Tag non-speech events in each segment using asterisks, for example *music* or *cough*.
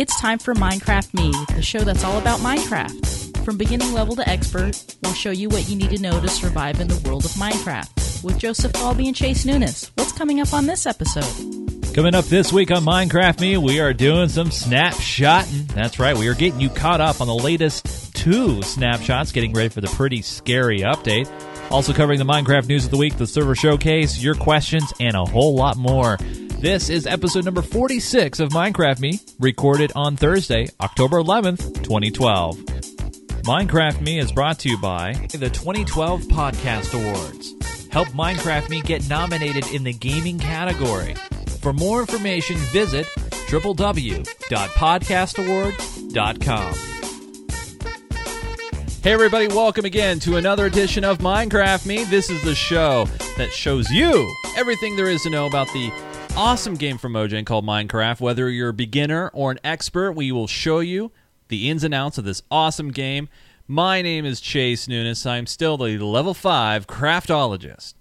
It's time for Minecraft Me, the show that's all about Minecraft. From beginning level to expert, we'll show you what you need to know to survive in the world of Minecraft. With Joseph Falby and Chase Nunes, what's coming up on this episode? Coming up this week on Minecraft Me, we are doing some snapshotting. That's right, we are getting you caught up on the latest two snapshots, getting ready for the pretty scary update. Also covering the Minecraft news of the week, the server showcase, your questions, and a whole lot more. This is episode number 46 of Minecraft Me, recorded on Thursday, October 11th, 2012. Minecraft Me is brought to you by the 2012 Podcast Awards. Help Minecraft Me get nominated in the gaming category. For more information, visit www.podcastawards.com. Hey, everybody, welcome again to another edition of Minecraft Me. This is the show that shows you everything there is to know about the awesome game from Mojang called Minecraft. Whether you're a beginner or an expert, we will show you the ins and outs of this awesome game. My name is Chase Nunes. I'm still the level 5 craftologist.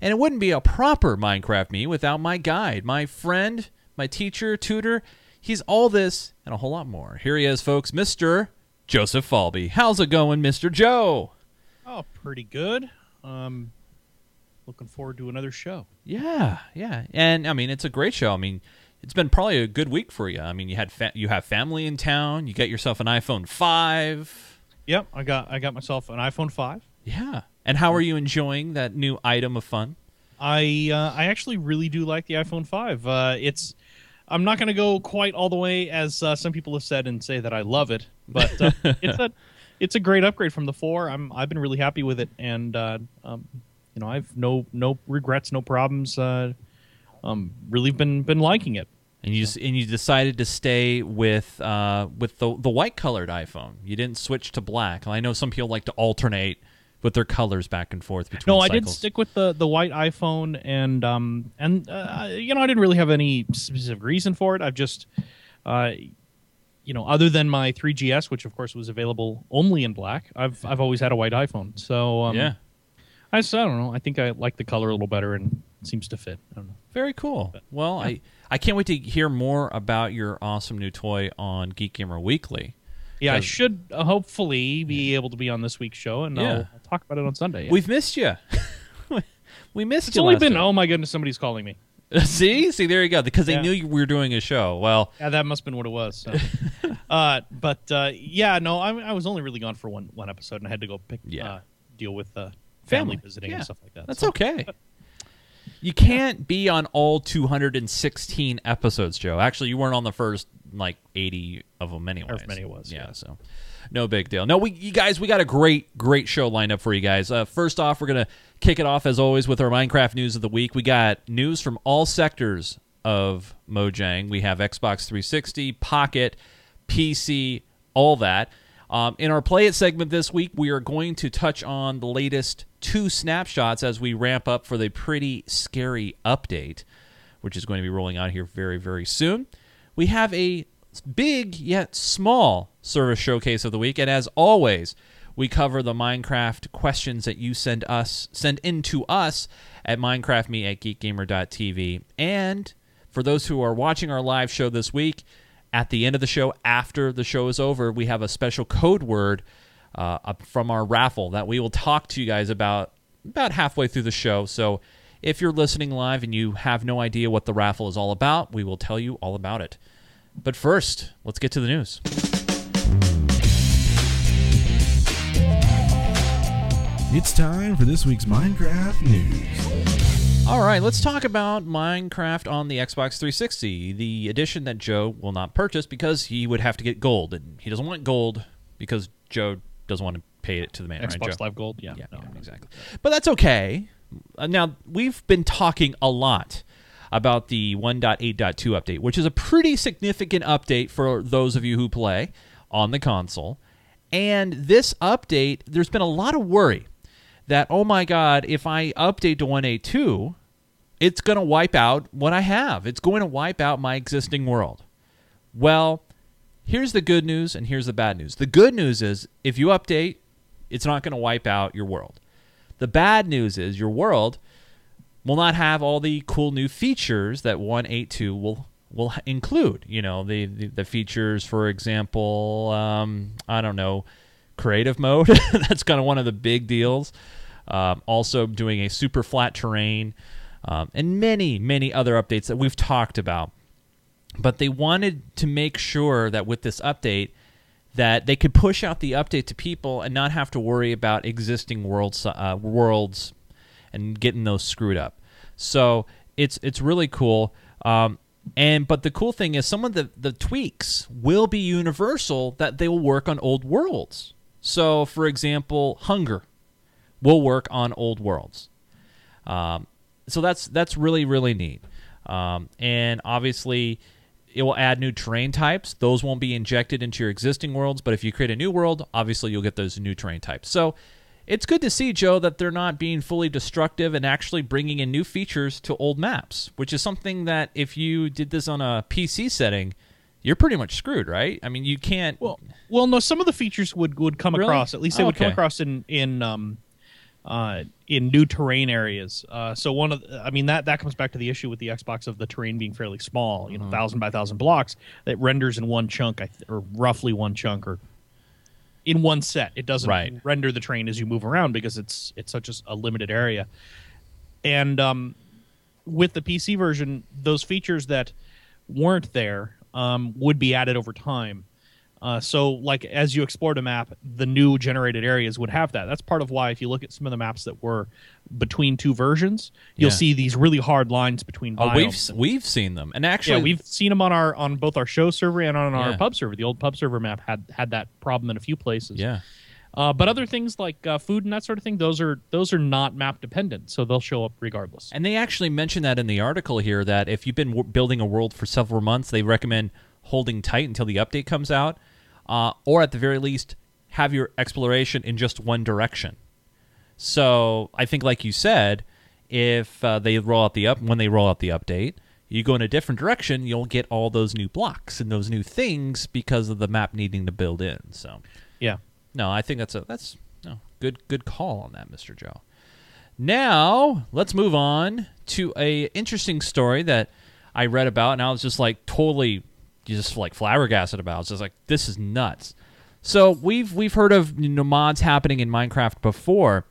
And it wouldn't be a proper Minecraft me without my guide, my friend, my teacher, tutor. He's all this and a whole lot more. Here he is, folks, Mr. Joseph Falby. How's it going, Mr. Joe? Oh, pretty good. Um, looking forward to another show. Yeah, yeah, and I mean it's a great show. I mean, it's been probably a good week for you. I mean, you had fa- you have family in town. You got yourself an iPhone five. Yep, I got I got myself an iPhone five. Yeah, and how are you enjoying that new item of fun? I uh, I actually really do like the iPhone five. Uh, it's I'm not going to go quite all the way as uh, some people have said and say that I love it, but uh, *laughs* it's a it's a great upgrade from the four. I'm I've been really happy with it, and uh, um, you know I've no no regrets, no problems. Uh, um, really been been liking it. And you and you decided to stay with uh, with the the white colored iPhone. You didn't switch to black. I know some people like to alternate with their colors back and forth between. No, cycles. I did stick with the the white iPhone, and um and uh, you know I didn't really have any specific reason for it. I've just, uh, you know, other than my 3GS, which of course was available only in black, I've I've always had a white iPhone. So um, yeah, I just, I don't know. I think I like the color a little better and it seems to fit. I don't know. very cool. Well, I I can't wait to hear more about your awesome new toy on Geek Gamer Weekly. Yeah, I should uh, hopefully be able to be on this week's show, and Yeah. I'll, I'll talk about it on Sunday. yeah. We've missed you. *laughs* we missed it's you. only been week. oh my goodness, somebody's calling me. *laughs* see, see, there you go. Because they Yeah. knew we were doing a show. Well, Yeah, that must have been what it was. So. *laughs* uh, but uh, yeah, no, I, I was only really gone for one one episode, and I had to go pick Yeah. uh, deal with uh, Family. family, visiting Yeah. and stuff like that. that's So- okay. *laughs* You can't be on all 216 episodes, Joe. Actually, you weren't on the first like 80 of them anyway. However many it was, Yeah, yeah. so no big deal. No, we you guys, we got a great, great show lined up for you guys. Uh, first off, we're gonna kick it off as always with our Minecraft news of the week. We got news from all sectors of Mojang. We have Xbox 360, Pocket, PC, all that. Um, in our Play It segment this week, we are going to touch on the latest two snapshots as we ramp up for the pretty scary update, which is going to be rolling out here very, very soon. We have a big yet small server showcase of the week, and as always, we cover the Minecraft questions that you send us send in to us at minecraftme at geekgamer.tv. And for those who are watching our live show this week, at the end of the show, after the show is over, we have a special code word uh, from our raffle that we will talk to you guys about about halfway through the show. So if you're listening live and you have no idea what the raffle is all about, we will tell you all about it. But first, let's get to the news. It's time for this week's Minecraft news. All right, let's talk about Minecraft on the Xbox 360, the edition that Joe will not purchase because he would have to get gold, and he doesn't want gold because Joe doesn't want to pay it to the man. right, Xbox Joe? Live Gold. Yeah, Yeah, no, yeah, exactly. But that's okay. Uh, now, we've been talking a lot about the 1.8.2 update, which is a pretty significant update for those of you who play on the console. And this update, there's been a lot of worry that, oh my God, if I update to 1.8.2, it's going to wipe out what I have. It's going to wipe out my existing world. Well, here's the good news and here's the bad news. The good news is if you update, it's not going to wipe out your world. The bad news is your world will not have all the cool new features that 182 will will include, you know, the, the, the features, for example, um, I don't know, creative mode. *laughs* That's kind of one of the big deals. Um, also, doing a super flat terrain, um, and many, many other updates that we've talked about. But they wanted to make sure that with this update, that they could push out the update to people and not have to worry about existing worlds, uh, worlds, and getting those screwed up. So it's it's really cool. Um, and but the cool thing is some of the the tweaks will be universal that they will work on old worlds. So for example, hunger will work on old worlds. Um, so that's that's really really neat. Um, and obviously, it will add new terrain types. Those won't be injected into your existing worlds, but if you create a new world, obviously you'll get those new terrain types. So it's good to see, Joe, that they're not being fully destructive and actually bringing in new features to old maps, which is something that if you did this on a PC setting, you're pretty much screwed, right? I mean, you can't. Well, well, no. Some of the features would would come Really? across. At least they Oh, would come across in in um, uh, in new terrain areas. Uh, so one of, the, I mean, that that comes back to the issue with the Xbox of the terrain being fairly small. Mm-hmm. You know, thousand by thousand blocks that renders in one chunk, I th- or roughly one chunk, or in one set. It doesn't Right. render the terrain as you move around because it's it's such a, a limited area. And um, with the PC version, those features that weren't there um, would be added over time. Uh, so, like as you explored a map, the new generated areas would have that. That's part of why, if you look at some of the maps that were between two versions, you'll Yeah. see these really hard lines between. Oh, we've biomes. we've seen them, and actually, yeah, we've seen them on our on both our show server and on our Yeah. pub server. The old pub server map had had that problem in a few places. yeah. Uh, but other things like uh, food and that sort of thing, those are those are not map dependent, so they'll show up regardless. And they actually mentioned that in the article here that if you've been w- building a world for several months, they recommend holding tight until the update comes out, uh, or at the very least, have your exploration in just one direction. So I think, like you said, if uh, they roll out the up when they roll out the update, you go in a different direction, you'll get all those new blocks and those new things because of the map needing to build in. So Yeah. no, I think that's a that's no good good call on that, Mr. Joe. Now let's move on to a interesting story that I read about, and I was just like totally just like flabbergasted about. It's just like this is nuts. So we've we've heard of you know, mods happening in Minecraft before.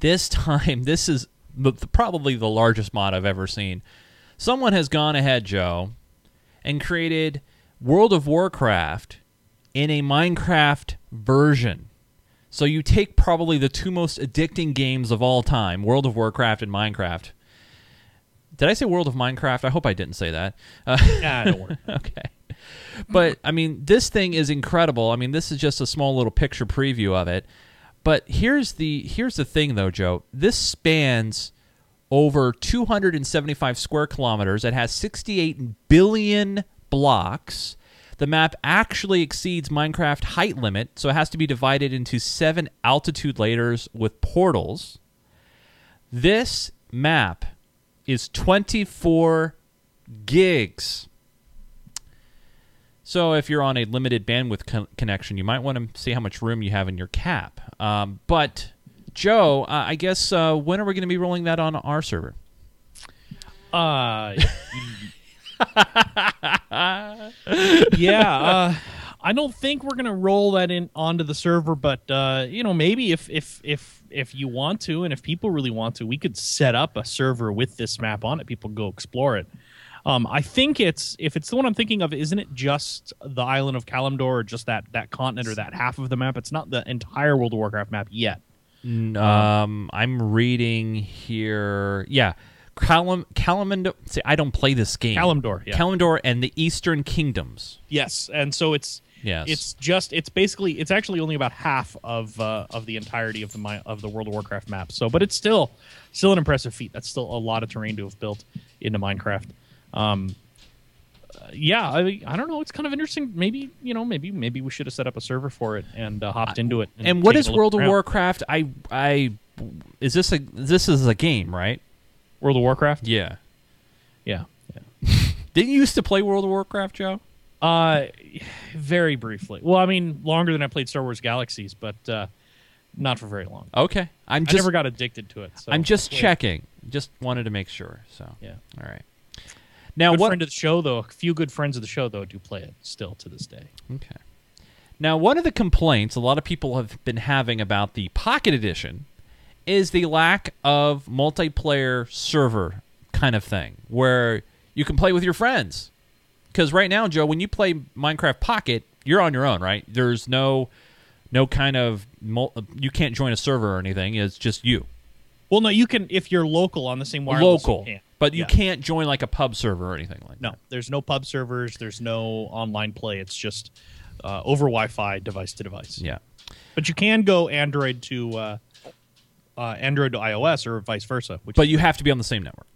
This time, *laughs* this is the, the- probably the largest mod I've ever seen. Someone has gone ahead, Joe, and created World of Warcraft in a Minecraft version. So you take probably the two most addicting games of all time, World of Warcraft and Minecraft. Did I say World of Minecraft? I hope I didn't say that. Uh, Ah, don't worry. *laughs* okay. But I mean, this thing is incredible. I mean, this is just a small little picture preview of it. But here's the here's the thing though, Joe. This spans over 275 square kilometers. It has 68 billion blocks. The map actually exceeds Minecraft height limit, so it has to be divided into seven altitude layers with portals. This map is 24 gigs. So if you're on a limited bandwidth con- connection, you might want to see how much room you have in your cap. Um, but Joe, uh, I guess uh, when are we going to be rolling that on our server? Uh, *laughs* yeah. Uh, I don't think we're gonna roll that in onto the server, but uh, you know, maybe if if if if you want to, and if people really want to, we could set up a server with this map on it. People go explore it. Um, I think it's if it's the one I'm thinking of, isn't it just the island of Kalimdor, or just that that continent or that half of the map? It's not the entire World of Warcraft map yet. Um, I'm reading here. Yeah, Calam Kalimdor. See, I don't play this game. Kalimdor, yeah. Kalimdor and the Eastern Kingdoms. Yes, and so it's Yes. it's just it's basically it's actually only about half of uh, of the entirety of the mi- of the World of Warcraft map. So, but it's still still an impressive feat. That's still a lot of terrain to have built into Minecraft. Um, uh, yeah, I I don't know. It's kind of interesting. Maybe you know maybe maybe we should have set up a server for it and uh, hopped into it. And what taken is World of. Warcraft? I I is this a this is a game, right? World of Warcraft? Yeah. Yeah. yeah. *laughs* Didn't you used to play World of Warcraft, Joe? Uh, very briefly. Well, I mean, longer than I played Star Wars Galaxies, but uh, not for very long. Okay. I'm I never got addicted to it. So I'm just Yeah. checking. Just wanted to make sure. So Yeah. All right. Now Good what? friend of the show, though. A few good friends of the show, though, do play it still to this day. Okay. Now, one of the complaints a lot of people have been having about the Pocket Edition is the lack of multiplayer server kind of thing where you can play with your friends. Because right now, Joe, when you play Minecraft Pocket, you're on your own, right? There's no no kind of you can't join a server or anything. It's just you, Well, no, you can if you're local on the same wireless. local, but you Yeah. can't join like a pub server or anything like No, that. No, there's no pub servers. There's no online play. It's just uh, over Wi-Fi, device to device. Yeah. But you can go Android to uh, uh, Android to iOS or vice versa. Which But you have to be on the same network.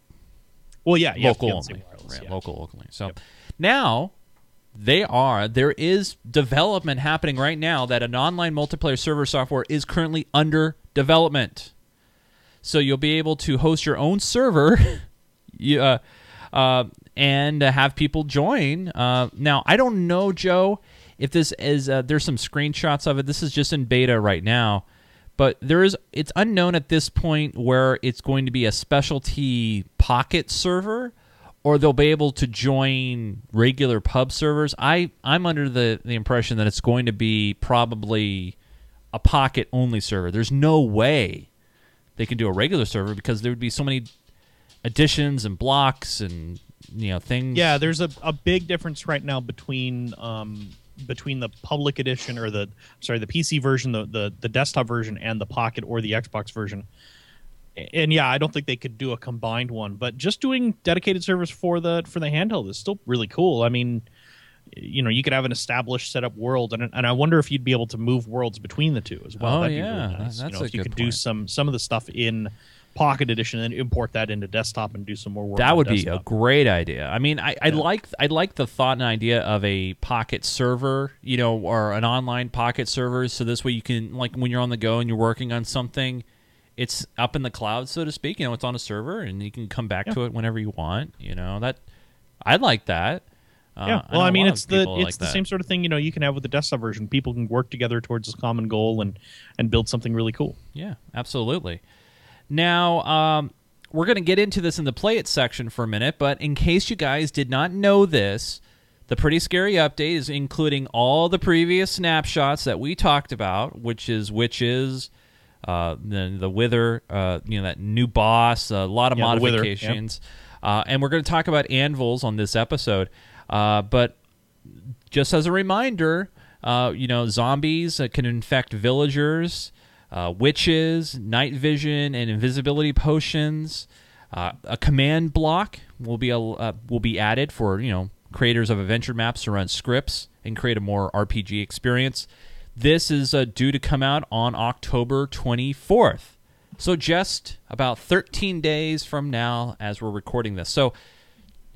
well, yeah, you have to local be on the only. wireless, yeah. Local locally. So now they are there is development happening right now that an online multiplayer server software is currently under development. So you'll be able to host your own server, *laughs* you, uh, uh, and have people join. Uh, now I don't know, Joe, if this is uh, there's some screenshots of it. This is just in beta right now but there is it's unknown at this point where it's going to be a specialty pocket server or they'll be able to join regular pub servers. I i'm under the the impression that it's going to be probably a pocket only server. There's no way they can do a regular server because there would be so many additions and blocks and you know things. Yeah, there's a, a big difference right now between um, between the public edition or the sorry the PC version, the, the the desktop version, and the Pocket or the Xbox version. And yeah, I don't think they could do a combined one, but just doing dedicated servers for the for the handheld is still really cool. I mean, you know, you could have an established setup world, and and I wonder if you'd be able to move worlds between the two as well. Oh, That'd be yeah, really nice. that's you know, a if you could do some some of the stuff in Pocket Edition and import that into desktop and do some more work. That would be a great idea. I mean, I, I Yeah. like I like the thought and idea of a pocket server, you know, or an online pocket server. So this way you can like when you're on the go and you're working on something, it's up in the cloud, so to speak. You know, it's on a server and you can come back Yeah. to it whenever you want. You know that I like that. Uh, yeah, well, I, I a mean, it's the it's like the that. same sort of thing you know you can have with the desktop version. People can work together towards this common goal and and build something really cool. Yeah, absolutely. Now, um, we're going to get into this in the play it section for a minute, but in case you guys did not know this, the Pretty Scary Update is including all the previous snapshots that we talked about, which is Witches, uh, the, the Wither, uh, you know, that new boss, a lot of Yeah, Wither, modifications. Uh, and we're going to talk about anvils on this episode. Uh, but just as a reminder, uh, you know, zombies uh, can infect villagers, uh, witches, night vision, and invisibility potions. Uh, a command block will be a, uh, will be added for you know creators of adventure maps to run scripts and create a more RPG experience. This is uh, due to come out on October 24th. So just about 13 days from now as we're recording this. So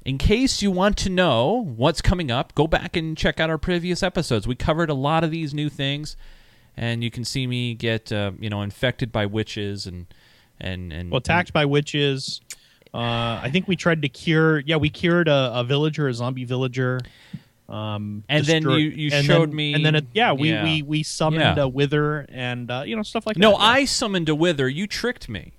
in case you want to know what's coming up, go back and check out our previous episodes. We covered a lot of these new things, and you can see me get uh, you know infected by witches and and and Well, attacked by witches. Uh, I think we tried to cure. Yeah, we cured a, a villager, a zombie villager. Um, And then you- you and showed then- me- and then it, yeah, we yeah. we we summoned Yeah. a wither and uh, you know stuff like No, that. No, I summoned a wither. You tricked me.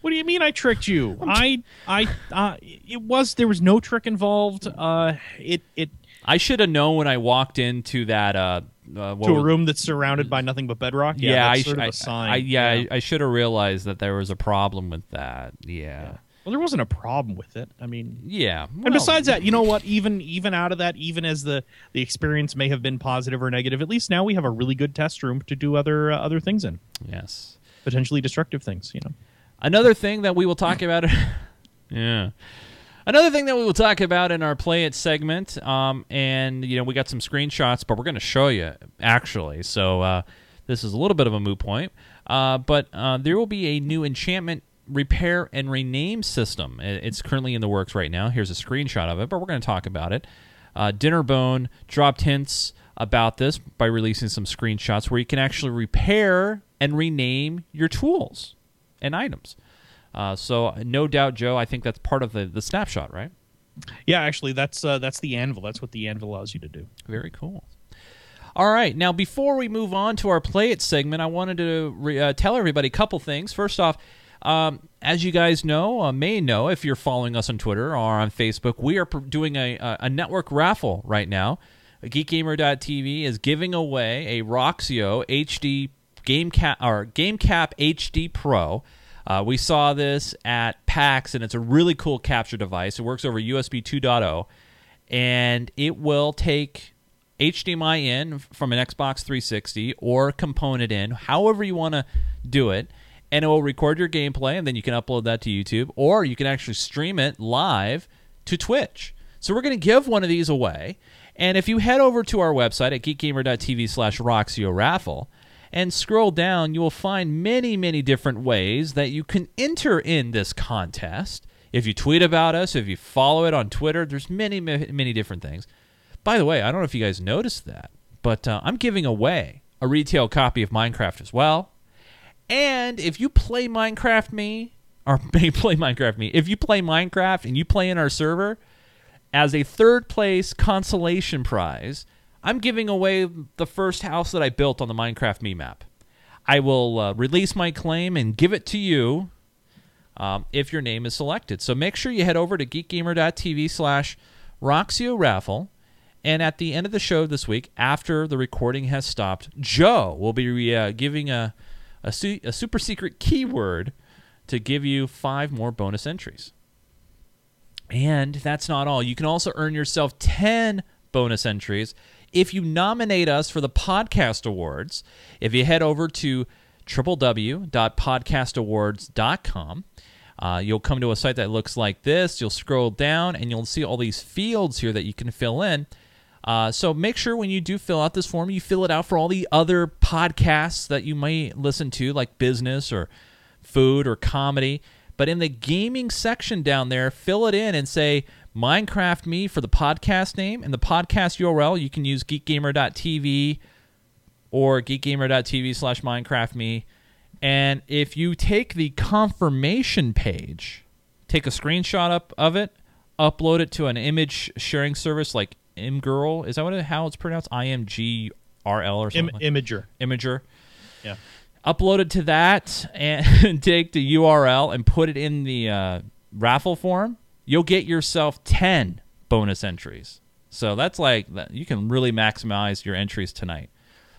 What do you mean I tricked you? I I uh, it was there was no trick involved. Uh, it it I should have known when I walked into that uh, uh what to a was- room that's surrounded by nothing but bedrock. Yeah, Yeah, I, sort of I. I, yeah, I, I should have realized that there was a problem with that. Yeah, Well, there wasn't a problem with it. I mean, yeah. and besides that, you know what? Even even out of that, even as the the experience may have been positive or negative, at least now we have a really good test room to do other uh, other things in, yes. potentially destructive things. You know. Another thing that we will talk about. *laughs* yeah. Another thing that we will talk about in our play it segment, um, and you know we got some screenshots, but we're going to show you actually. So uh, this is a little bit of a moot point, uh, but uh, there will be a new enchantment repair and rename system. It's currently in the works right now. Here's a screenshot of it, but we're going to talk about it. Uh, Dinnerbone dropped hints about this by releasing some screenshots where you can actually repair and rename your tools and items. Uh, so no doubt, Joe, I think that's part of the, the snapshot, right? Yeah, actually, that's uh, that's the anvil. That's what the anvil allows you to do. Very cool. All right, now before we move on to our play it segment, I wanted to re- uh, tell everybody a couple things. First off, Um, as you guys know, uh, may know if you're following us on Twitter or on Facebook, we are doing a, a, a network raffle right now. GeekGamer.tv is giving away a Roxio HD Game Cap or Game Cap HD Pro. Uh, we saw this at PAX, and it's a really cool capture device. It works over USB 2.0, and it will take HDMI in from an Xbox 360 or component in, however you want to do it, and it will record your gameplay, and then you can upload that to YouTube, or you can actually stream it live to Twitch. So we're going to give one of these away, and if you head over to our website at geekgamer.tv slash Raffle and scroll down, you will find many, many different ways that you can enter in this contest. If you tweet about us, if you follow it on Twitter, there's many, many, many different things. By the way, I don't know if you guys noticed that, but uh, I'm giving away a retail copy of Minecraft as well. And if you play Minecraft Me, or *laughs* play Minecraft Me, if you play Minecraft and you play in our server, as a third place consolation prize, I'm giving away the first house that I built on the Minecraft Me map. I will uh, release my claim and give it to you um, if your name is selected. So make sure you head over to geekgamer.tv slash Raffle. And at the end of the show this week, after the recording has stopped, Joe will be uh, giving a, a, su- a super secret keyword to give you five more bonus entries. And that's not all. You can also earn yourself 10 bonus entries if you nominate us for the podcast awards. If you head over to www.podcastawards.com, uh, you'll come to a site that looks like this. You'll scroll down and you'll see all these fields here that you can fill in. Uh, so make sure when you do fill out this form, you fill it out for all the other podcasts that you might listen to, like business or food or comedy. But in the gaming section down there, fill it in and say Minecraft Me for the podcast name and the podcast URL. You can use geekgamer.tv or geekgamer.tv slash Minecraft Me. And if you take the confirmation page, take a screenshot up of it, upload it to an image sharing service like Imgirl. Is that what it, how it's pronounced? I M G R L or Im- something. Imgur. Imgur. Yeah. Upload it to that and *laughs* take the URL and put it in the uh, raffle form. You'll get yourself ten bonus entries. So that's like you can really maximize your entries tonight.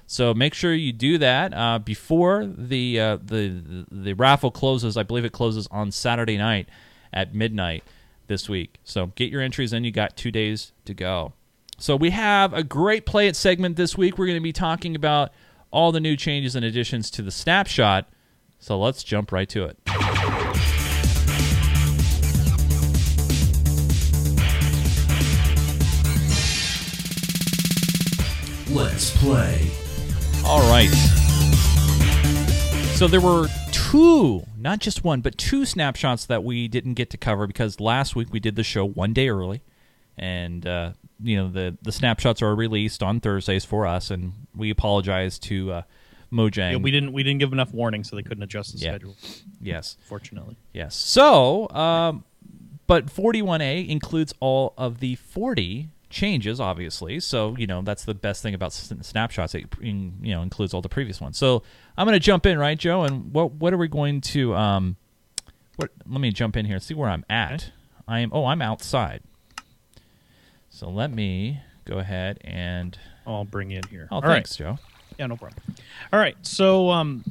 So make sure you do that uh, before the, uh, the the the raffle closes. I believe it closes on Saturday night at midnight this week. So get your entries in. You got two days to go. So we have a great play it segment this week. We're going to be talking about all the new changes and additions to the snapshot. So let's jump right to it. Let's play. All right. So there were two, not just one, but two snapshots that we didn't get to cover because last week we did the show one day early, and uh, you know the the snapshots are released on Thursdays for us, and we apologize to uh, Mojang. Yeah, we didn't we didn't give enough warning, so they couldn't adjust the Yeah. schedule. yes, Fortunately, yes. So, um, but 41A includes all of the 40 changes, obviously. So you know that's the best thing about snapshots. It you know includes all the previous ones. So I'm going to jump in, right, Joe? And what what are we going to um, what? Let me jump in here. See where I'm at. Okay. I am. Oh, I'm outside. So let me go ahead and. I'll bring in here. Oh, All right. thanks, Joe. Yeah, no problem. All right. So um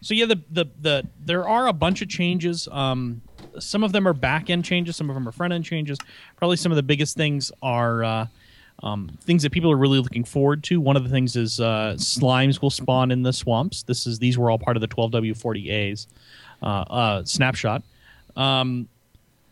so yeah, the the the there are a bunch of changes. Um some of them are back end changes, some of them are front end changes. Probably some of the biggest things are uh um, things that people are really looking forward to. One of the things is uh, slimes will spawn in the swamps. This is these were all part of the 12W40As uh, uh, snapshot. Um,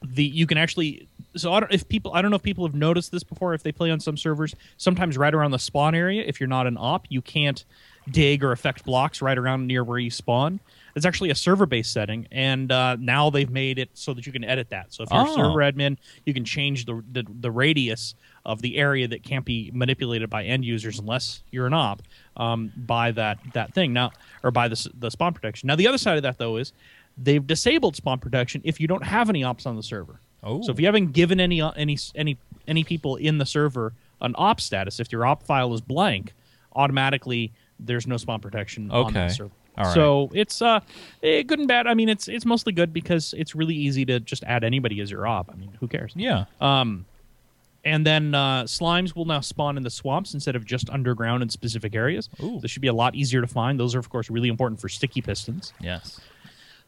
the you can actually so I don't if people I don't know if people have noticed this before if they play on some servers sometimes right around the spawn area if you're not an op you can't dig or affect blocks right around near where you spawn. It's actually a server based setting and uh, now they've made it so that you can edit that. So if you're Oh. a server admin you can change the, the the radius of the area that can't be manipulated by end users unless you're an op um, by that that thing. Now or by the the spawn protection. Now the other side of that though is they've disabled spawn protection if you don't have any ops on the server Oh. so if you haven't given any uh, any any any people in the server an op status, if your op file is blank, automatically there's no spawn protection on Okay. that server. All right. So it's uh eh, good and bad. I mean, it's it's mostly good because it's really easy to just add anybody as your op. I mean, who cares? Yeah. Um, and then uh, slimes will now spawn in the swamps instead of just underground in specific areas. Ooh. This should be a lot easier to find. Those are, of course, really important for sticky pistons. yes.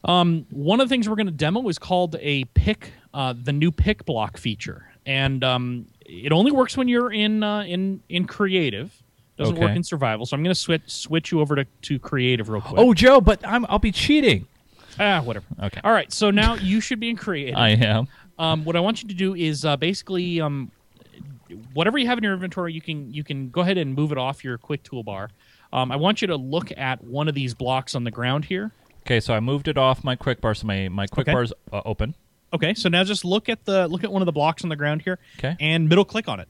Um, one of the things we're going to demo is called a pick, uh, the new pick block feature, and um, it only works when you're in uh, in in creative. Doesn't work in survival. So I'm going to switch switch you over to, to creative real quick. Oh, Joe, but I'm I'll be cheating. ah, whatever. Okay. All right. So now you should be in creative. I am. um, what I want you to do is uh, basically um, whatever you have in your inventory, you can you can go ahead and move it off your quick toolbar. Um, I want you to look at one of these blocks on the ground here. Okay, so I moved it off my quick bar, so my my quick Okay. bar's uh, open. Okay, so now just look at the look at one of the blocks on the ground here. Okay. and middle click on it.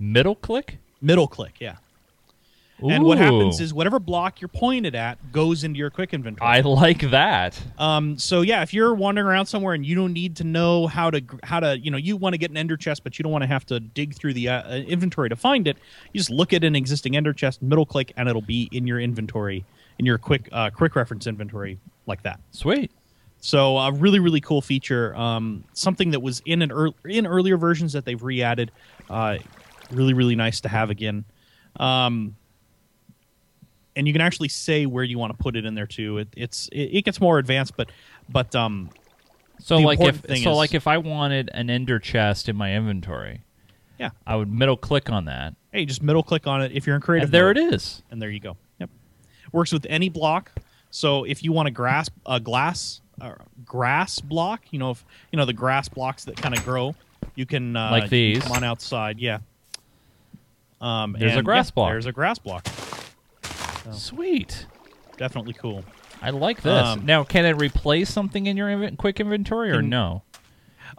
Middle click. Middle click, yeah. And what happens is whatever block you're pointed at goes into your quick inventory. I like that. Um, so yeah, if you're wandering around somewhere and you don't need to know how to gr- how to you know you want to get an ender chest, but you don't want to have to dig through the uh, uh, inventory to find it, you just look at an existing ender chest, middle click, and it'll be in your inventory in your quick uh, quick reference inventory like that. Sweet. So a really really cool feature, um, something that was in an ear in earlier versions that they've re-added. Uh, really really nice to have again. Um, and you can actually say where you want to put it in there too. It, it's it, it gets more advanced, but but um, So like if thing so is- like if I wanted an ender chest in my inventory, yeah. I would middle click on that. Hey, just middle click on it if you're in creative. And there mode, it is. and there you go. Yep, works with any block. So if you want to grass a glass uh, grass block, you know if you know the grass blocks that kind of grow, you can uh, Like you can these. come on outside. Yeah. Um, There's a grass yeah, block. There's a grass block. Sweet. Definitely cool. I like this. Um, now, can it replace something in your inven- quick inventory or Can- no?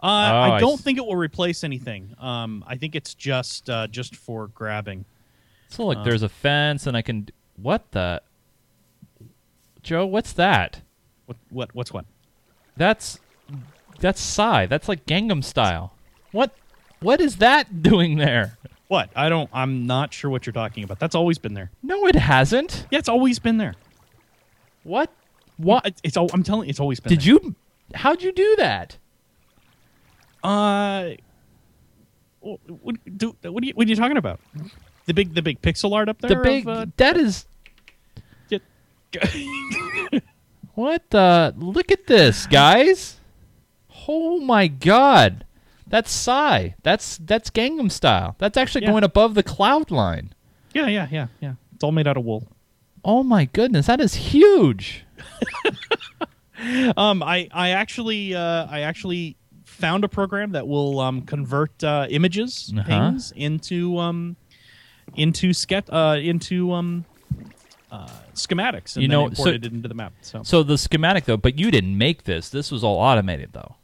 Uh, Oh, I don't think it will replace anything. Um, I think it's just uh, just for grabbing. So look, uh, there's a fence, and I can. What the? Joe, what's that? What what what's what? That's that's Psy. That's like Gangnam style. What? What is that doing there? What? I don't. I'm not sure what you're talking about. That's always been there. No, it hasn't. Yeah, it's always been there. What? What? It's, it's I'm telling you, it's always been. Did there. you? How'd you do that? Uh, what, what, do, what, are you, what are you talking about? The big the big pixel art up there. The big. Of, uh, that is. *laughs* What the? Look at this, guys. Oh my god. That's Psy. That's that's Gangnam style. That's actually Yeah. going above the cloud line. yeah, yeah, yeah, yeah. It's all made out of wool. Oh my goodness, that is huge. *laughs* Um, I I actually uh, I actually found a program that will um, convert uh, images Uh-huh. things into um into sketch uh, into um uh, schematics and You know, so- imported it into the map. So So the schematic though, but you didn't make this. This was all automated though.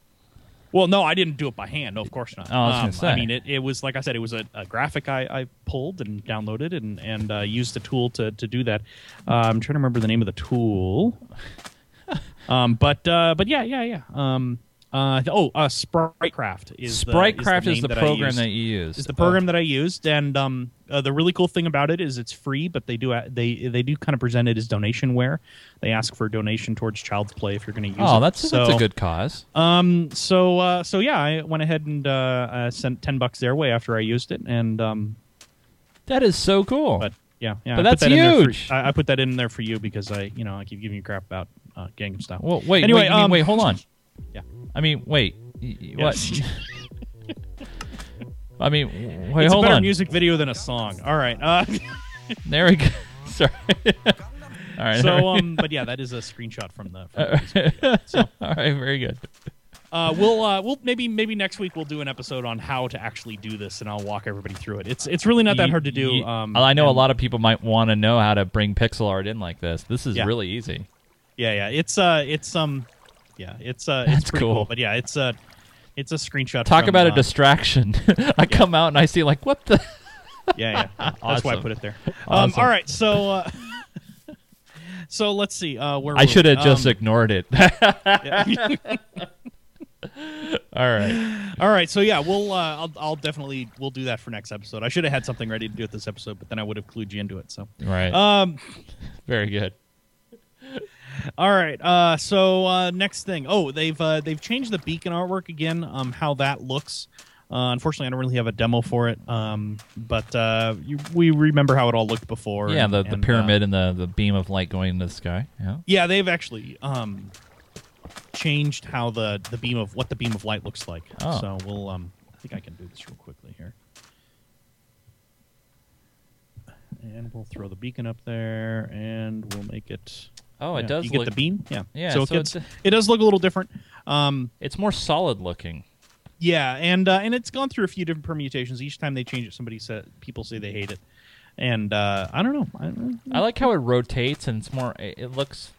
well, no, I didn't do it by hand. No, of course not. Oh, I Um, say. I mean, it, it was like I said, it was a, a graphic I, I pulled and downloaded and and uh, used the tool to to do that. Uh, I'm trying to remember the name of the tool. *laughs* um, but uh, but yeah, yeah, yeah. Um, uh, oh, uh, Spritecraft is the- Spritecraft the is the, that program that you use. Is the program that I used, and um, uh, the really cool thing about it is it's free, but they do they they do kind of present it as donationware. They ask for a donation towards Child's Play if you're going to use it. oh, that's that's a good cause. um. So. Uh. So yeah, I went ahead and uh, uh sent ten bucks their way after I used it, and um. That is so cool. But yeah, yeah. But I that's that there for- huge. I, I put that in there for you because I, you know, I keep giving you crap about uh, Gangnam Style. well, wait, Anyway, wait, you mean- um, wait, hold on. Yeah. I mean, wait. y- y- Yeah. What? *laughs* I mean, wait, it's hold a better on. music video than a song. All right. Uh, *laughs* There we go. *laughs* Sorry. all right. so, um, but yeah, that is a screenshot from the. From the. So, all right, very good. uh, we'll, uh, we'll maybe maybe next week we'll do an episode on how to actually do this, and I'll walk everybody through it. It's it's really not that hard to do. Um, I know a and- lot of people might want to know how to bring pixel art in like this. This is Yeah. really easy. Yeah, yeah. It's uh, it's um, yeah, it's uh, it's pretty cool. cool. But yeah, it's uh, it's a screenshot. Talk from, about a uh, distraction. *laughs* I come out and I see like what the. *laughs* Yeah, yeah. *laughs* That's why I put it there. Um, Awesome. all right, so uh, so let's see. Uh, where I should have just Um, ignored it. All right. all right, so yeah, we'll uh, I'll, I'll definitely we'll do that for next episode. I should have had something ready to do with this episode, but then I would have clued you into it. So Right. um, Very good. All right. Uh, so uh, next thing. Oh, they've uh, they've changed the beacon artwork again. Um, how that looks. Uh, unfortunately, I don't really have a demo for it. Um, but uh, you, we remember how it all looked before. Yeah, and- the, the and, uh, pyramid and the, the beam of light going into the sky. Yeah. yeah, they've actually um, changed how the the beam of what the beam of light looks like. Oh. So we'll. Um, I think I can do this real quickly here. And we'll throw the beacon up there, and we'll make it. Oh, it yeah, does You get look. the beam, yeah. Yeah, So, so it gets. it- It does look a little different. Um, It's more solid looking. yeah, and uh, and it's gone through a few different permutations. Each time they change it, somebody said people say they hate it, and uh, I don't know. I, I like how it rotates and it's more. It, it looks.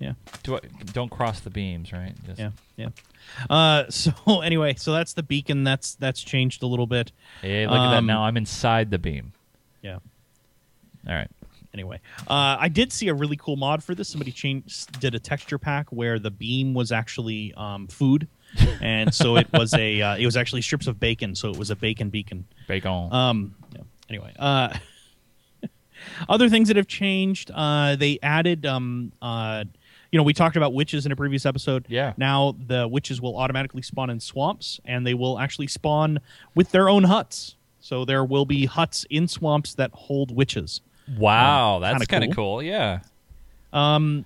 yeah, Do I, don't cross the beams, right? Just, yeah, yeah. Uh, *laughs* so anyway, so that's the beacon. That's that's changed a little bit. Hey, look at that Um, now. I'm inside the beam. Yeah. All right. Anyway, uh, I did see a really cool mod for this. Somebody changed did a texture pack where the beam was actually um, food, *laughs* and so it was a uh, it was actually strips of bacon. So it was a bacon beacon. Bacon. Um, yeah. Anyway, uh, *laughs* other things that have changed. Uh, they added. Um, uh, you know, we talked about witches in a previous episode. Yeah. Now the witches will automatically spawn in swamps, and they will actually spawn with their own huts. So there will be huts in swamps that hold witches. Wow, um, that's kinda cool. cool. Yeah. Um,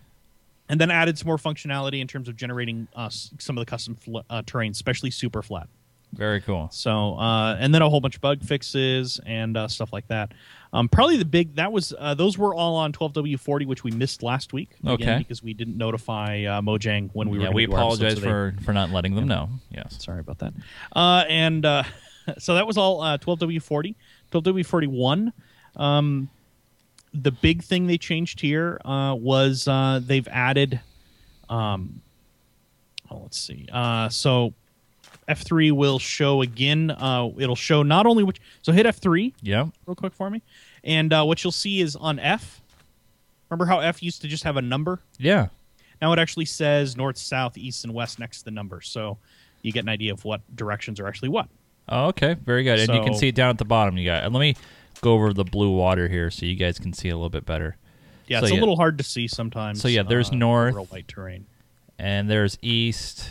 and then added some more functionality in terms of generating uh, some of the custom fl- uh, terrain, especially super flat. Very cool. So, uh, and then a whole bunch of bug fixes and uh, stuff like that. Um, probably the big that was uh, those were all on 12W40, which we missed last week. again, Okay. because we didn't notify uh, Mojang when we were. yeah, we episode, apologize they- for, for not letting them know. Yes. Sorry about that. Uh, and uh, *laughs* so that was all uh, 12W40. 12W41. Um, the big thing they changed here uh, was uh, they've added. Um, oh, let's see. Uh, so F3 will show again. Uh, it'll show not only which. So hit F3 Yeah. real quick for me. And uh, what you'll see is on F. Remember how F used to just have a number? Yeah. Now it actually says north, south, east, and west next to the number. So you get an idea of what directions are actually what. Oh, okay. Very good. And you can see it down at the bottom. You got. And let me go over the blue water here so you guys can see a little bit better. Yeah, So, it's yeah. a little hard to see sometimes. So, yeah, there's uh, north. a white terrain. And there's east,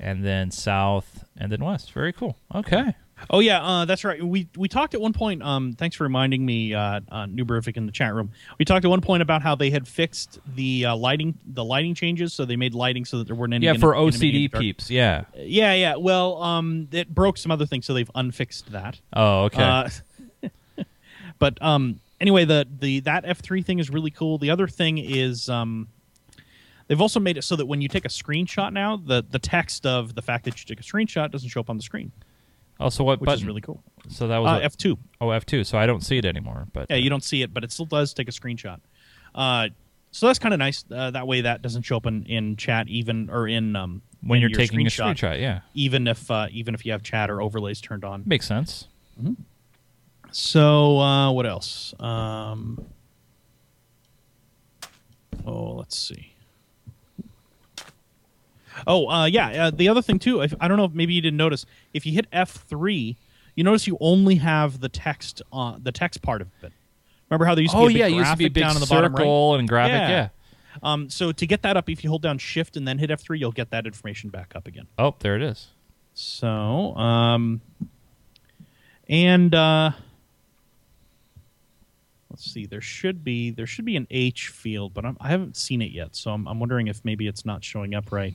and then south, and then west. Very cool. Okay. Oh yeah, uh, that's right. We we talked at one point. Um, thanks for reminding me, uh, uh, Newberific in the chat room. We talked at one point about how they had fixed the uh, lighting, the lighting changes, so they made lighting so that there weren't any. Yeah, for enemy OCD dark- peeps. Yeah. Yeah, yeah. Well, um, it broke some other things, so they've unfixed that. Oh, okay. But um, anyway, the the that F three thing is really cool. The other thing is um, they've also made it so that when you take a screenshot now, the the text of the fact that you took a screenshot doesn't show up on the screen, oh, so what which button? is really cool. so that was Uh, F two. oh F two. So I don't see it anymore. But Yeah, you don't see it, but it still does take a screenshot. Uh, so that's kind of nice. Uh, that way, that doesn't show up in, in chat, even or in um, when you're your taking a screenshot, yeah, even if uh, even if you have chat or overlays turned on. makes sense. So uh, what else? Um, oh, let's see. Oh, uh, yeah. Uh, the other thing too, if, I don't know if maybe you didn't notice, if you hit F three, you notice you only have the text on the text part of it. Remember how there used to Oh be a big yeah, it used to be a big down in the bottom right? circle and graphic. Yeah. Yeah. Um, so to get that up, if you hold down Shift and then hit F three, you'll get that information back up again. Oh, there it is. So, um, and uh, let's see. There should be there should be an H field, but I'm, I haven't seen it yet. So I'm, I'm wondering if maybe it's not showing up right,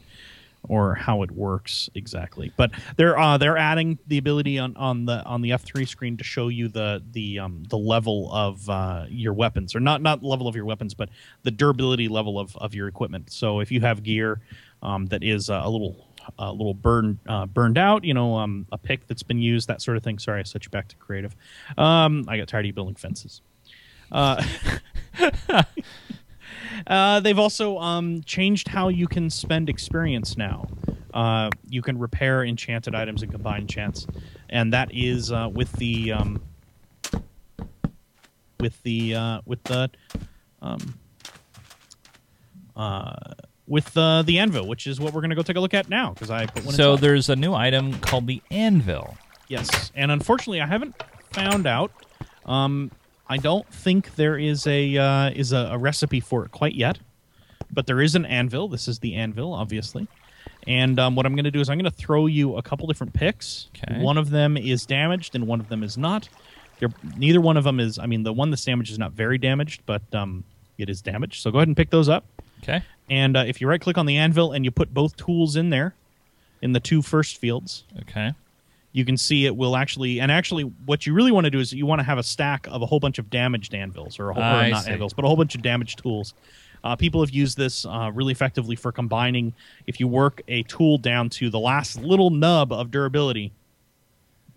or how it works exactly. But they're uh, they're adding the ability on, on the on the F3 screen to show you the the um, the level of uh, your weapons, or not not level of your weapons, but the durability level of, of your equipment. So if you have gear um, that is uh, a little a little burned uh, burned out, you know, um, a pick that's been used, that sort of thing. Sorry, I set you back to creative. Um, I got tired of you building fences. Uh, *laughs* uh, they've also um, changed how you can spend experience now. Uh, you can repair enchanted items and combine enchants, and that is uh, with the um, with the uh, with the um, uh, with uh, the anvil, which is what we're going to go take a look at now because I put one. So inside. there's a new item called the anvil. Yes, and unfortunately, I haven't found out um, I don't think there is a uh, is a, a recipe for it quite yet, but there is an anvil. This is the anvil, obviously. And um, what I'm going to do is I'm going to throw you a couple different picks. Okay. One of them is damaged, and one of them is not. They're, neither one of them is. I mean, the one that's damaged is not very damaged, but um, it is damaged. So go ahead and pick those up. Okay. And uh, if you right click on the anvil and you put both tools in there, in the two first fields, Okay. You can see it will actually. And actually, what you really want to do is you want to have a stack of a whole bunch of damaged anvils, or, a whole, or not see. anvils, but a whole bunch of damaged tools. Uh, people have used this uh, really effectively for combining. If you work a tool down to the last little nub of durability,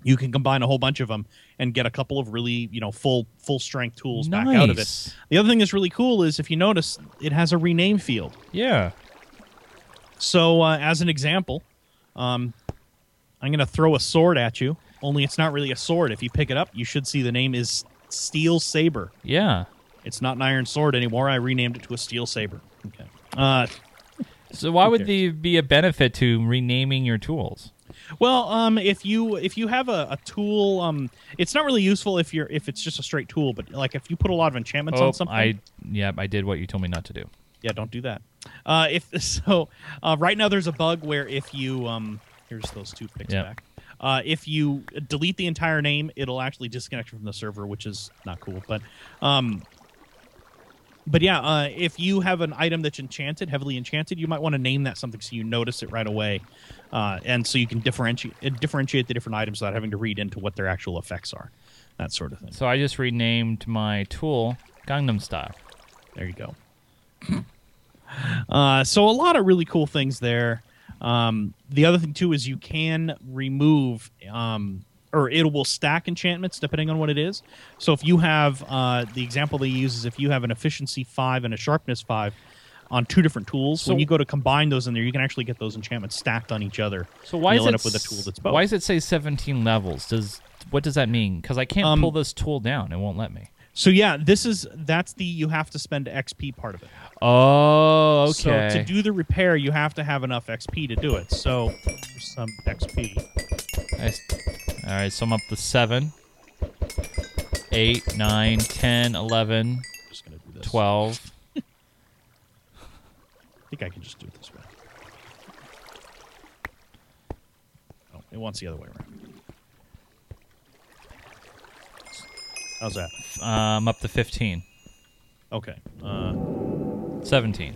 you can combine a whole bunch of them and get a couple of really, you know, full full strength tools back out of it. The other thing that's really cool is if you notice, it has a rename field. Yeah. So, uh, as an example, um, I'm going to throw a sword at you. Only it's not really a sword. If you pick it up, you should see the name is Steel Saber. Yeah. It's not an iron sword anymore. I renamed it to a Steel Saber. Okay. Uh, So why would Okay. the be a benefit to renaming your tools? well, um, if you if you have a, a tool, um, it's not really useful if you're if it's just a straight tool. But like if you put a lot of enchantments oh, on something, I yeah, I did what you told me not to do. yeah, don't do that. Uh, if *laughs* so, uh, right now there's a bug where if you um, here's those two picks Yeah. back. Uh, if you delete the entire name, it'll actually disconnect you from the server, which is not cool. But, um, but yeah, uh, if you have an item that's enchanted, heavily enchanted, you might want to name that something so you notice it right away, uh, and so you can differentiate uh, differentiate the different items without having to read into what their actual effects are, that sort of thing. So I just renamed my tool Gangnam Style. There you go. *clears throat* uh, so a lot of really cool things there. Um, the other thing too is you can remove, um, or it will stack enchantments depending on what it is. So if you have uh, the example they use is if you have an efficiency five and a sharpness five on two different tools, So- when you go to combine those in there, you can actually get those enchantments stacked on each other. So why is it up with a tool that's both. Why does it say 17 levels? Does what does that mean? Because I can't Um, pull this tool down; it won't let me. So yeah, this is that's the you have to spend XP part of it. Oh, okay. So to do the repair, you have to have enough XP to do it. So some XP. Nice. All right, so I'm up to seven, eight, nine, 10, 11, just gonna do this. 12. *laughs* I think I can just do it this way. Oh, it wants the other way around. How's that? I'm up to 15, Okay. Uh, 17.